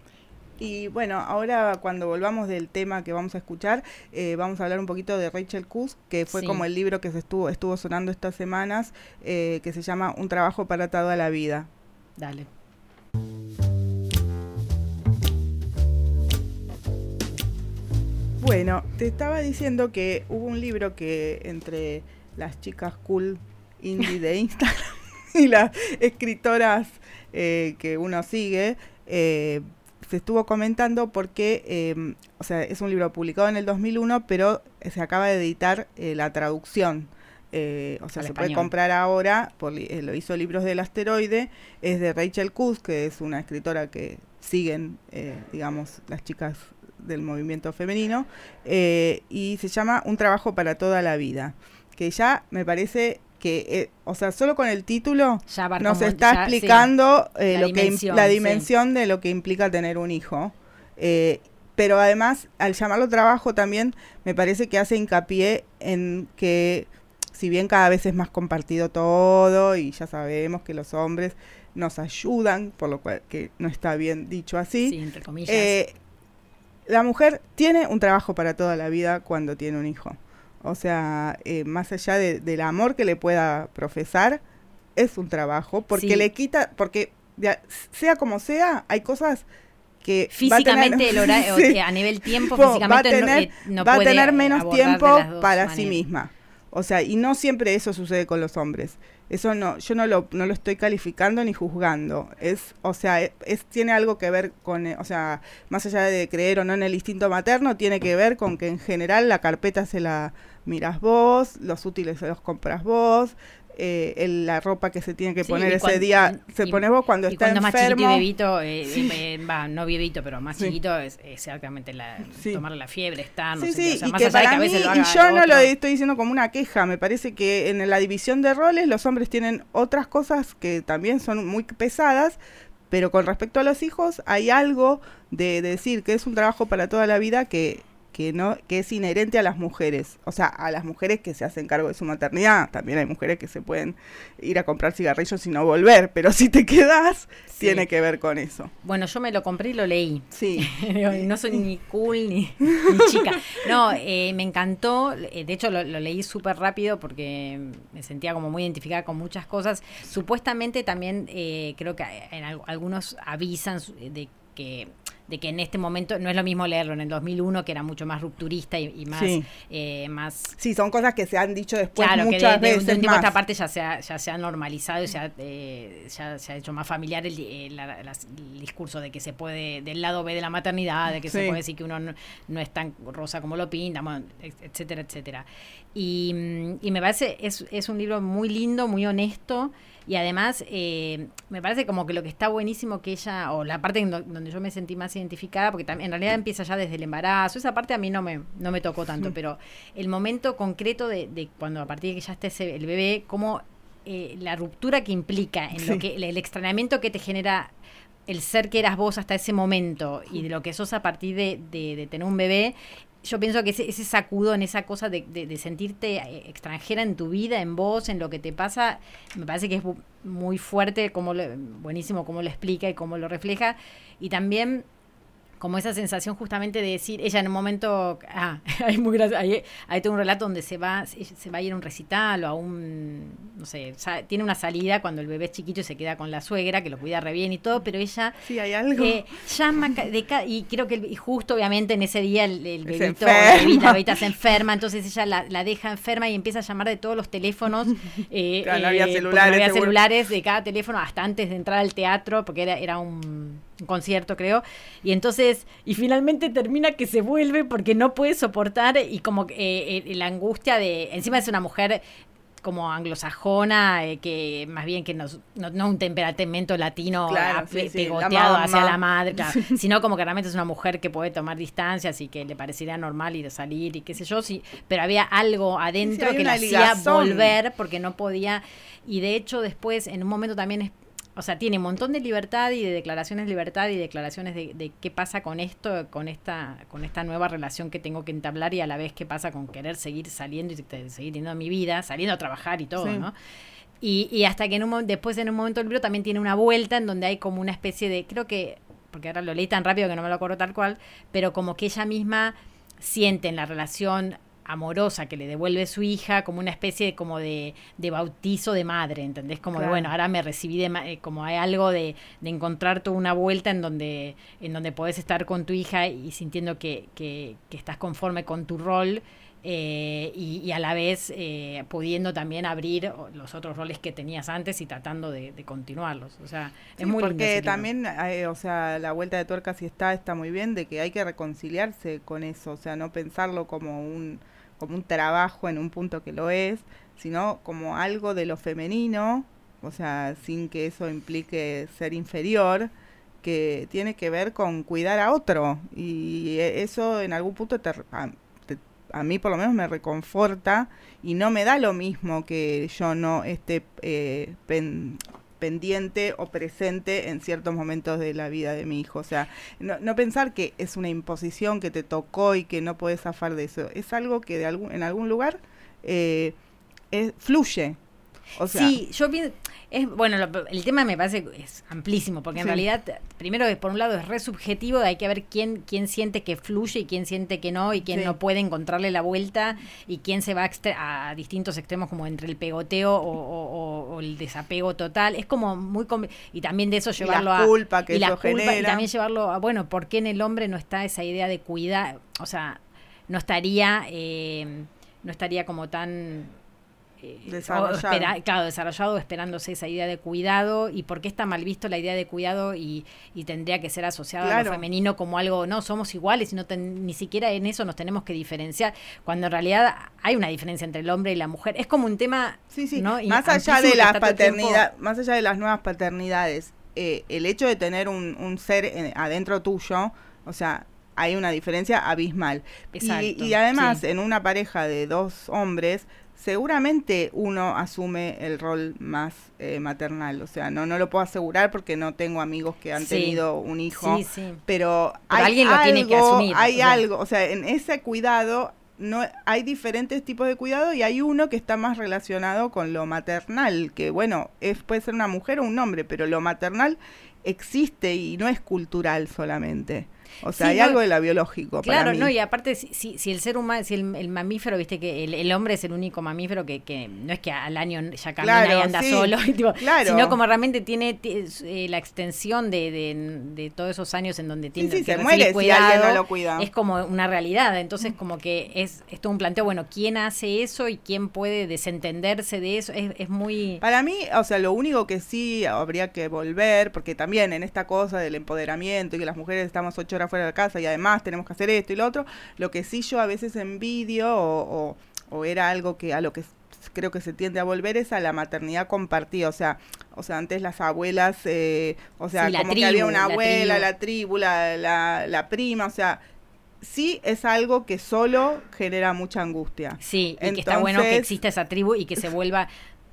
Y bueno, ahora cuando volvamos del tema que vamos a escuchar, eh, vamos a hablar un poquito de Rachel Kusk, que fue Sí. como el libro que se estuvo, estuvo sonando estas semanas, eh, que se llama Un trabajo para toda la vida. Dale. Bueno, te estaba diciendo que hubo un libro que entre las chicas cool indie de Instagram y las escritoras eh, que uno sigue, eh, se estuvo comentando porque, eh, o sea, es un libro publicado en el 2001, pero se acaba de editar eh, la traducción. Eh, o sea, se puede comprar ahora, por, eh, lo hizo Libros del Asteroide, es de Rachel Kusk, que es una escritora que siguen, eh, digamos, las chicas del movimiento femenino, eh, y se llama Un trabajo para toda la vida, que ya me parece que, eh, o sea, solo con el título Ya nos está ya, sí. explicando eh, La lo que dimensión, la sí. dimensión de lo que implica tener un hijo. Eh, pero además, al llamarlo trabajo también me parece que hace hincapié en que si bien cada vez es más compartido todo y ya sabemos que los hombres nos ayudan, por lo cual que no está bien dicho así, Sí, entre comillas. eh, la mujer tiene un trabajo para toda la vida cuando tiene un hijo. O sea, eh, más allá de- del amor que le pueda profesar, es un trabajo, porque Sí. le quita, porque ya, sea como sea, hay cosas que tener- físicamente, el horario, Sí. a nivel tiempo, físicamente va a tener, no, eh, no va a puede tener menos tiempo para sí misma. O sea, y no siempre eso sucede con los hombres. Eso no, yo no lo, no lo estoy calificando ni juzgando. Es, o sea, e- es, tiene algo que ver con, eh, o sea, más allá de creer o no en el instinto materno, tiene que ver con que en general la carpeta se la miras vos, los útiles se los compras vos, eh, el- la ropa que se tiene que Sí, poner ese día se y- pone vos cuando y está cuando más chiquito enfermo. y bebito, eh, Sí. eh, va, no bebito, pero más Sí. chiquito es exactamente la, Sí. tomarle la fiebre, estar, no sí, sé qué, o sea, y más que para que a mí, veces lo y yo no lo estoy diciendo como una queja, me parece que en la división de roles los hombres tienen otras cosas que también son muy pesadas, pero con respecto a los hijos hay algo de, de decir que es un trabajo para toda la vida que que no que es inherente a las mujeres, o sea, a las mujeres que se hacen cargo de su maternidad, también hay mujeres que se pueden ir a comprar cigarrillos y no volver, pero si te quedas Sí. tiene que ver con eso. Bueno, yo me lo compré y lo leí. Sí. No soy ni cool ni, ni chica. No, eh, me encantó. eh, De hecho, lo, lo leí súper rápido porque me sentía como muy identificada con muchas cosas. Supuestamente también eh, creo que en al- algunos avisan de que de que en este momento no es lo mismo leerlo en el 2001 que era mucho más rupturista y, y más Sí. eh, más Sí, son cosas que se han dicho después Claro, que de, muchas de- de veces un tiempo a esta más. parte ya se ha, ya se ha normalizado y se ha, eh, ya se ha hecho más familiar el, eh, la- las- el discurso de que se puede, del lado B de la maternidad, de que se puede decir que uno no, no es tan rosa como lo pinta, etcétera, etcétera. Y, mm, y me parece, es, es un libro muy lindo, muy honesto. Y además, eh, me parece como que lo que está buenísimo que ella, o la parte en do- donde yo me sentí más identificada, porque también en realidad empieza ya desde el embarazo, esa parte a mí no me, no me tocó tanto, pero el momento concreto de, de cuando a partir de que ya esté ese- el bebé, como la ruptura que implica en Sí. lo que el, el extrañamiento que te genera el ser que eras vos hasta ese momento y de lo que sos a partir de, de- de tener un bebé, yo pienso que ese, ese sacudón, esa cosa de, de- sentirte eh, extranjera en tu vida, en vos, en lo que te pasa, me parece que es muy fuerte, como lo- buenísimo cómo lo explica y cómo lo refleja. Y también como esa sensación justamente de decir, ella en un momento, ah, hay muy gracia- hay, hay todo un relato donde se va, se, va a ir a un recital o a un, no sé, tiene una salida cuando el bebé es chiquito y se queda con la suegra, que lo cuida re bien y todo, pero ella Sí, hay algo. eh, llama de y creo que el- y justo obviamente en ese día el, bebito, la bebita, la bebita se enferma, entonces ella la, la deja enferma y empieza a llamar de todos los teléfonos. eh, Claro, no había porque celulares, no había celulares de cada teléfono hasta antes de entrar al teatro, porque era, era un, un concierto, creo. Y entonces, y finalmente termina que se vuelve porque no puede soportar y como eh, eh, la angustia de, encima es una mujer como anglosajona, eh, que más bien que nos, no, no un temperamento latino Claro, ah, sí, pe- sí, la pegoteado mamá. hacia la madre, claro, sino como que realmente es una mujer que puede tomar distancias y que le parecería normal ir a salir y qué sé yo, sí, pero había algo adentro que la hacía volver porque no podía, y de hecho después en un momento también es o sea, tiene un montón de libertad y de declaraciones de libertad y declaraciones de, de qué pasa con esto, con esta, con esta nueva relación que tengo que entablar y a la vez qué pasa con querer seguir saliendo y seguir teniendo mi vida, saliendo a trabajar y todo, Sí. ¿no? Y, y hasta que en un, después en un momento del libro también tiene una vuelta en donde hay como una especie de, creo que, porque ahora lo leí tan rápido que no me lo acuerdo tal cual, pero como que ella misma siente en la relación amorosa que le devuelve su hija como una especie de, como de, de bautizo de madre, ¿entendés? Como de, bueno, ahora me recibí de, ma- eh, como hay algo de, de encontrar tú una vuelta en donde, en donde podés estar con tu hija y sintiendo que, que, que estás conforme con tu rol eh, y, y a la vez eh, pudiendo también abrir los otros roles que tenías antes y tratando de, de continuarlos. O sea, Sí, es muy porque también, eh, o sea, la vuelta de tuerca si está, está muy bien, de que hay que reconciliarse con eso, o sea, no pensarlo como un, como un trabajo en un punto que lo es, sino como algo de lo femenino, o sea, sin que eso implique ser inferior, que tiene que ver con cuidar a otro, y eso en algún punto te, a, te- a mí por lo menos me reconforta y no me da lo mismo que yo no esté eh, pendiente o presente en ciertos momentos de la vida de mi hijo. O sea, no, no pensar que es una imposición que te tocó y que no puedes zafar de eso. Es algo que de algún, en algún lugar eh, fluye. Sí, yo pienso, es, bueno, lo- el tema me parece es amplísimo, porque en Sí. realidad, primero, es, por un lado es re subjetivo, hay que ver quién, quién siente que fluye y quién siente que no, y quién Sí. no puede encontrarle la vuelta, y quién se va a, a distintos extremos, como entre el pegoteo o, o- o- o el desapego total. Es como muy... Y también de eso Y la llevarlo a... culpa que y la eso culpa, y genera. también llevarlo a, bueno, ¿por qué en el hombre no está esa idea de cuidar? O sea, no estaría... eh, no estaría como tan eh, Desarrollado. espera- claro, desarrollado esperándose esa idea de cuidado y por qué está mal visto la idea de cuidado y, y tendría que ser asociado a lo femenino como algo, no, somos iguales y no ten- ni siquiera en eso nos tenemos que diferenciar, cuando en realidad hay una diferencia entre el hombre y la mujer. Es como un tema... Sí, sí. ¿no? Y Más allá de la paternidad, más allá de las nuevas paternidades, eh, el hecho de tener un, un ser eh, adentro tuyo, o sea, hay una diferencia abismal. Y- además, sí. en una pareja de dos hombres, seguramente uno asume el rol más eh, maternal. O sea, no, no lo puedo asegurar porque no tengo amigos que han Sí. tenido un hijo. Sí, sí. Pero, Pero hay alguien lo tiene que algo- asumir, Hay algo, o sea, en ese cuidado no hay diferentes tipos de cuidado y hay uno que está más relacionado con lo maternal, que bueno, es puede ser una mujer o un hombre, pero lo maternal existe y no es cultural solamente. O sea, Sí, hay no, algo de la biológico para Claro, mí. no, y aparte, si, si, si el ser humano, si el, el mamífero, viste que el, el hombre es el único mamífero que, que no es que al año ya camina Claro, y anda sí, solo, y tipo, claro. sino como realmente tiene ti- eh, la extensión de, de, de todos esos años en donde tiene sí, que se muere si cuidado, alguien no lo cuida. Es como una realidad, entonces como que es, es todo un planteo, bueno, ¿quién hace eso y quién puede desentenderse de eso? Es, es muy... Para mí, o sea, lo único que sí habría que volver, porque también en esta cosa del empoderamiento y que las mujeres estamos ocho horas fuera de casa y además tenemos que hacer esto y lo otro, lo que sí yo a veces envidio o, o- o era algo que a lo que creo que se tiende a volver es a la maternidad compartida, o sea, o sea, antes las abuelas, eh, o sea, Sí, como que había una la abuela, la tribu, la, la, la prima, o sea, sí es algo que solo genera mucha angustia. Sí, y que está bueno que exista esa tribu y que se vuelva...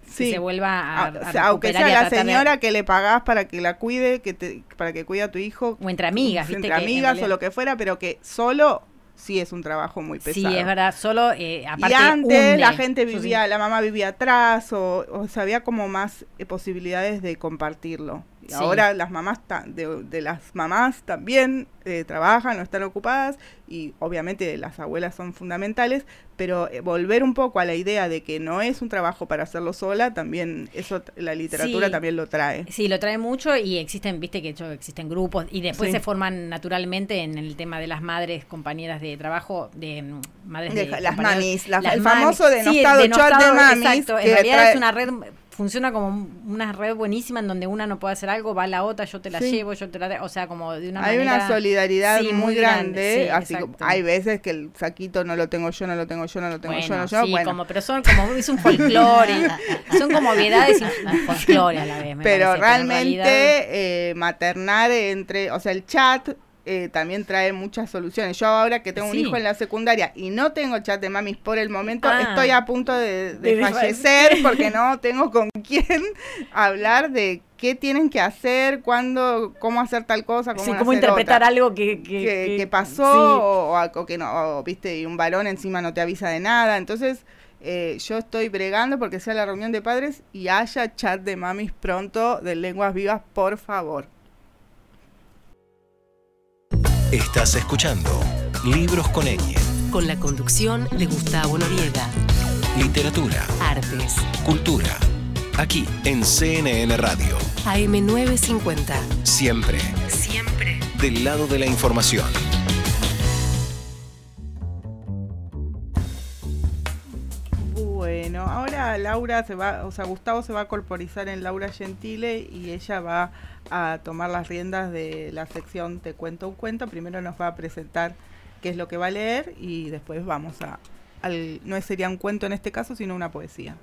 Sí. Que se vuelva a, Ah, a o sea, aunque sea la de- señora que le pagás para que la cuide, que te, para que cuide a tu hijo. O entre amigas, entre que amigas o lo que fuera, pero que solo sí es un trabajo muy pesado. Sí, es verdad, solo eh, aparte y antes hunde. la gente sí. vivía, la mamá vivía atrás, o, o sea, había como más eh, posibilidades de compartirlo. Y Sí. ahora las mamás ta- de, de las mamás también eh, trabajan o están ocupadas y obviamente las abuelas son fundamentales, pero eh, volver un poco a la idea de que no es un trabajo para hacerlo sola, también eso la literatura Sí. también lo trae. Sí, lo trae mucho y existen, viste que hecho, existen grupos y después Sí. se forman naturalmente en el tema de las madres, compañeras de trabajo, de mm, madres de, De- las mamis, la- las el mamis. famoso denostado chat de mamis Exacto, en realidad trae- es una red funciona como una red buenísima en donde una no puede hacer algo, va la otra, yo te la Sí. llevo, yo te la... O sea, como de una Hay manera... una solidaridad Sí, muy grande, sí, así exacto. como hay veces que el saquito no lo tengo yo, no lo tengo yo, no lo tengo yo, no yo, bueno, como, pero son como, es un folclore, son como obviedades y folclore a la vez, me pero parece, realmente realidad- eh, maternar entre, o sea, el chat eh, también trae muchas soluciones. Yo ahora que tengo Sí. un hijo en la secundaria y no tengo chat de mamis por el momento, Ah. estoy a punto de, de De fallecer porque no tengo con quién hablar de qué tienen que hacer, cuándo, cómo hacer tal cosa, cómo, Sí, cómo interpretar otra. algo que, que, que, que- que pasó sí. o, o que no, o, viste, y un varón encima no te avisa de nada. Entonces, eh, yo estoy bregando porque sea la reunión de padres y haya chat de mamis pronto de lenguas vivas, por favor. Estás escuchando Libros con ñ. Con la conducción de Gustavo Noriega. Literatura, Artes. cultura. Aquí en CNN Radio. AM950. Siempre Siempre. del lado de la información. Ahora Laura se va, o sea, Gustavo se va a corporizar en Laura Gentile y ella va a tomar las riendas de la sección Te cuento un cuento. Primero nos va a presentar qué es lo que va a leer y después vamos a, al, no sería un cuento en este caso, sino una poesía.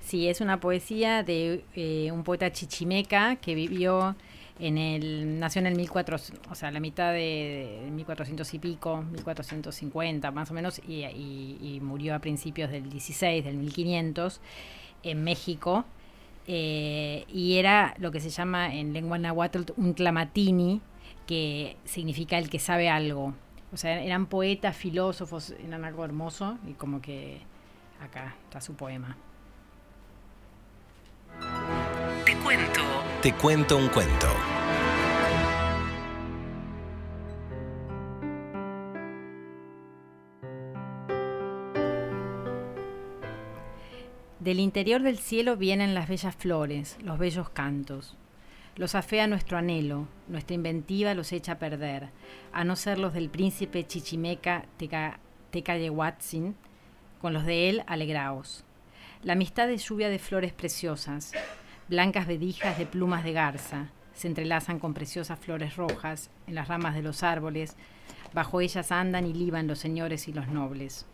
Sí, es una poesía de eh, un poeta chichimeca que vivió en el, nació en el 1400, o sea, la mitad de, de 1400 y pico, 1450 más o menos, y, murió a principios del 16, del 1500, en México. eh, y era lo que se llama en lengua náhuatl un clamatini, que significa el que sabe algo. O sea, eran poetas, filósofos, eran algo hermoso, y como que acá está su poema. Te cuento. Te cuento un cuento. Del interior del cielo vienen las bellas flores, los bellos cantos. Los afea nuestro anhelo, nuestra inventiva los echa a perder, a no ser los del príncipe Chichimeca Teca, Tecayehuatzin, con los de él alegraos. La amistad es lluvia de flores preciosas, blancas vedijas de plumas de garza, se entrelazan con preciosas flores rojas en las ramas de los árboles, bajo ellas andan y liban los señores y los nobles.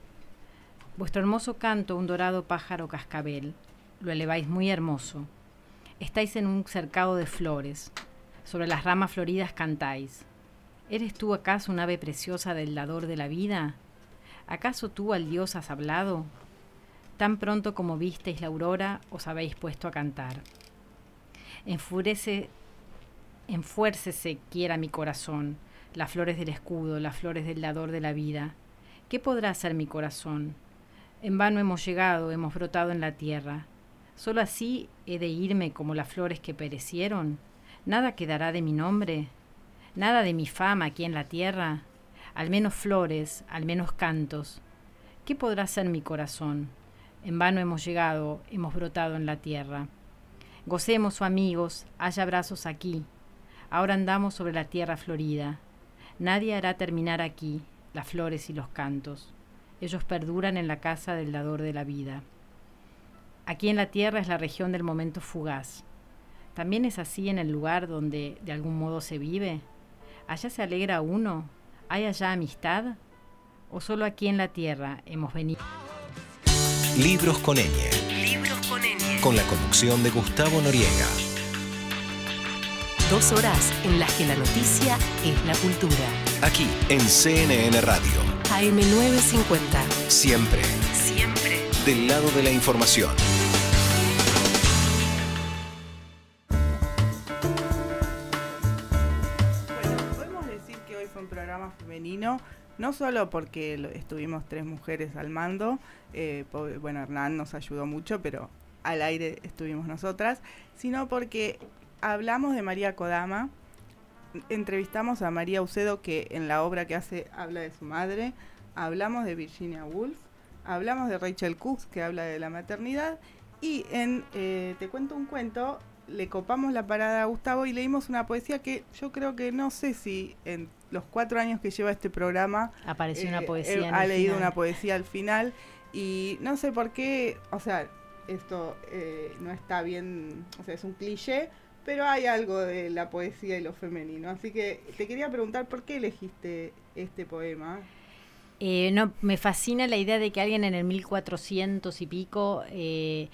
Vuestro hermoso canto, un dorado pájaro cascabel, lo eleváis muy hermoso. Estáis en un cercado de flores, sobre las ramas floridas cantáis. ¿Eres tú acaso un ave preciosa del dador de la vida? ¿Acaso tú al Dios has hablado? Tan pronto como visteis la aurora, os habéis puesto a cantar. Enfurece, enfuércese quiera mi corazón, las flores del escudo, las flores del dador de la vida. ¿Qué podrá hacer mi corazón? En vano hemos llegado, hemos brotado en la tierra. ¿Solo así he de irme como las flores que perecieron? ¿Nada quedará de mi nombre? ¿Nada de mi fama aquí en la tierra? Al menos flores, al menos cantos. ¿Qué podrá ser mi corazón? En vano hemos llegado, hemos brotado en la tierra. Gocemos, oh amigos, haya abrazos aquí. Ahora andamos sobre la tierra florida. Nadie hará terminar aquí las flores y los cantos. Ellos perduran en la casa del dador de la vida. Aquí en la tierra es la región del momento fugaz. ¿También es así en el lugar donde de algún modo se vive? ¿Allá se alegra uno? ¿Hay allá amistad? ¿O solo aquí en la tierra hemos venido? Libros con ñ. Con la conducción de Gustavo Noriega. Dos horas en las que la noticia es la cultura. Aquí en CNN Radio. AM950. Siempre Siempre. del lado de la información. Bueno, podemos decir que hoy fue un programa femenino, no solo porque estuvimos tres mujeres al mando, eh, bueno, Hernán nos ayudó mucho, pero al aire estuvimos nosotras, sino porque hablamos de María Kodama, entrevistamos a María Ucedo, que en la obra que hace habla de su madre, hablamos de Virginia Woolf, hablamos de Rachel Cooks, que habla de la maternidad, y en eh, Te cuento un cuento, le copamos la parada a Gustavo y leímos una poesía que yo creo que no sé si en los cuatro años que lleva este programa Apareció eh, una poesía. eh, en ha leído final. una poesía al final y no sé por qué, o sea, esto eh, no está bien, o sea, es un cliché, pero hay algo de la poesía y lo femenino. Así que te quería preguntar, ¿por qué elegiste este poema? Eh, no, me fascina la idea de que alguien en el 1400 y pico eh,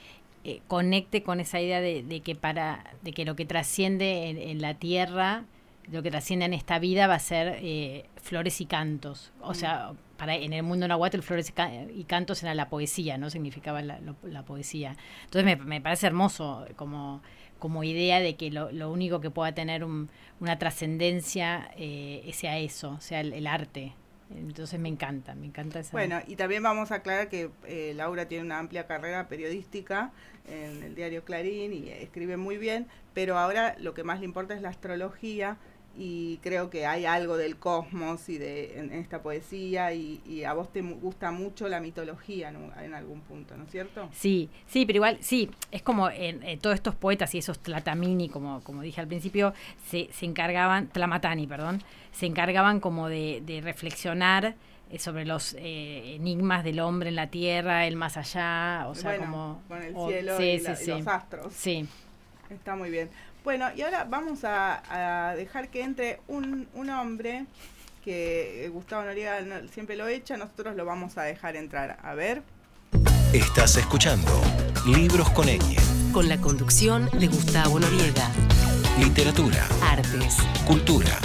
eh, conecte con esa idea de, que para de que lo que trasciende en, en, la tierra, lo que trasciende en esta vida va a ser eh, flores y cantos. O sea, para en el mundo nahuatl flores y, ca y cantos era la poesía, no significaba la, lo, la poesía. Entonces me, me, parece hermoso como como idea de que lo, lo único que pueda tener un, una trascendencia eh, sea eso, sea el, el arte. Entonces me encanta, me encanta esa. Bueno, y también vamos a aclarar que eh, Laura tiene una amplia carrera periodística en el diario Clarín y escribe muy bien, pero ahora lo que más le importa es la astrología y creo que hay algo del cosmos y de en, esta poesía y, y, a vos te gusta mucho la mitología en, en, algún punto, ¿no es cierto? Sí, sí, pero igual, sí, es como en, en todos estos poetas y esos Tlatamini, como, como dije al principio, se, se encargaban, Tlamatani, perdón, se encargaban como de, de reflexionar eh, sobre los eh, enigmas del hombre en la tierra, el más allá, o sea, bueno, como... Con el cielo o, y, sí, la, sí, y los astros. Sí. Está muy bien. Bueno, y ahora vamos a, a dejar que entre un, un, hombre que Gustavo Noriega no, siempre lo echa, nosotros lo vamos a dejar entrar. A ver. Estás escuchando Libros con Ñ. Con la conducción de Gustavo Noriega. Literatura. Artes. Cultura.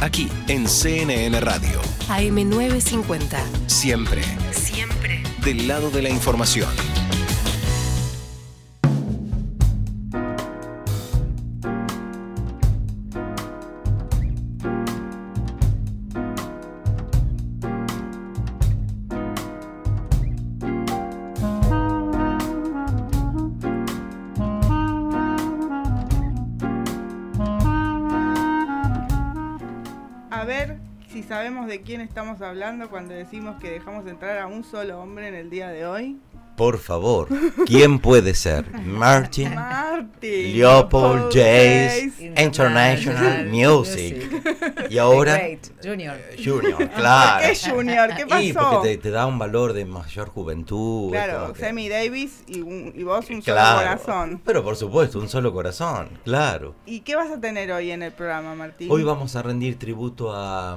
Aquí en CNN Radio. AM950. Siempre. Siempre. Del lado de la información. De quién estamos hablando cuando decimos que dejamos entrar a un solo hombre en el día de hoy? Por favor, ¿quién puede ser? Martin, Martin Leopold Jays, International Music. Y ahora Junior. Junior, claro. ¿Por qué Junior? ¿Qué pasó? Y porque te, te, da un valor de mayor juventud. Claro, Sammy que... Davis y, un, y, vos un claro, solo corazón. Pero por supuesto, un solo corazón, claro. ¿Y qué vas a tener hoy en el programa, Martín? Hoy vamos a rendir tributo a,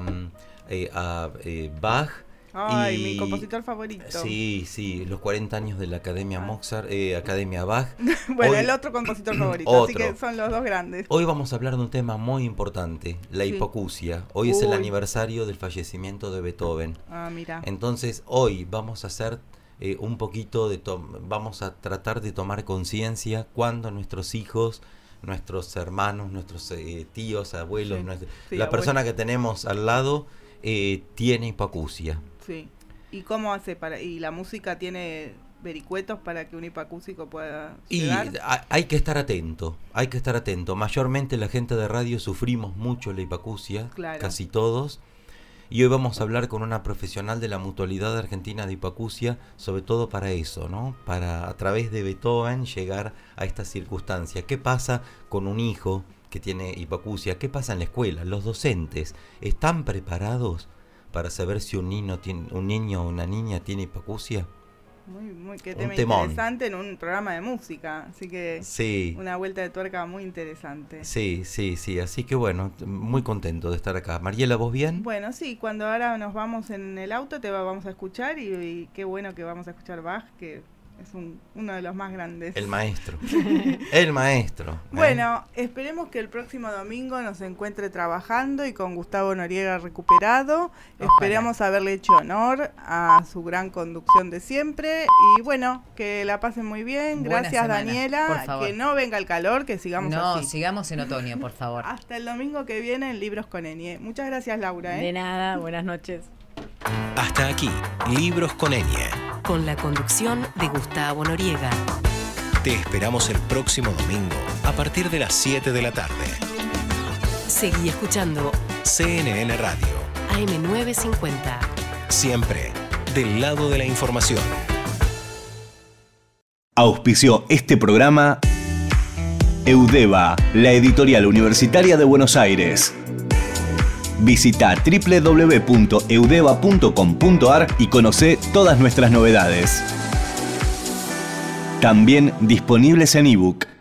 eh, a eh, Bach Ay, y, mi compositor favorito. Sí, sí, los 40 años de la Academia Mozart, eh, Academia Bach. bueno, Hoy, el otro compositor favorito, otro. así que son los dos grandes. Hoy vamos a hablar de un tema muy importante, la sí. hipocusia. Hoy Uy. es el aniversario del fallecimiento de Beethoven. Ah, mira. Entonces, hoy vamos a hacer eh, un poquito de... vamos a tratar de tomar conciencia cuando nuestros hijos nuestros hermanos, nuestros eh, tíos, abuelos, sí. nuestro, sí, la abuelo. persona que tenemos al lado eh, tiene hipoacusia. Sí. ¿Y cómo hace para y la música tiene vericuetos para que un hipacúsico pueda llegar? Y hay que estar atento, hay que estar atento. Mayormente la gente de radio sufrimos mucho la hipacusia, claro. casi todos. Y hoy vamos a hablar con una profesional de la Mutualidad Argentina de Hipacusia, sobre todo para eso, ¿no? Para a través de Beethoven llegar a esta circunstancia. ¿Qué pasa con un hijo que tiene hipacusia? ¿Qué pasa en la escuela? ¿Los docentes están preparados para saber si un niño tiene un niño o una niña tiene hipacusia? Muy, muy, qué tema interesante en un programa de música, así que sí. una vuelta de tuerca muy interesante. Sí, sí, sí, así que bueno, muy contento de estar acá. Mariela, ¿vos bien? Bueno, sí, cuando ahora nos vamos en el auto te vamos a escuchar y, y qué bueno que vamos a escuchar Bach, que es un, uno de los más grandes. El maestro. el maestro. ¿eh? Bueno, esperemos que el próximo domingo nos encuentre trabajando y con Gustavo Noriega recuperado. Ojalá. Esperamos haberle hecho honor a su gran conducción de siempre. Y bueno, que la pasen muy bien. Buena Gracias, semana, Daniela. Que no venga el calor, que sigamos no, así. sigamos en otoño, por favor. Hasta el domingo que viene en Libros con Enie. Muchas gracias, Laura. ¿eh? De nada, buenas noches. Hasta aquí, Libros con Enie. Con la conducción de Gustavo Noriega. Te esperamos el próximo domingo a partir de las 7 de la tarde. Seguí escuchando CNN Radio. AM950. Siempre del lado de la información. Auspició este programa Eudeva, la editorial universitaria de Buenos Aires. Visita www.eudeva.com.ar y conoce todas nuestras novedades. También disponibles en ebook.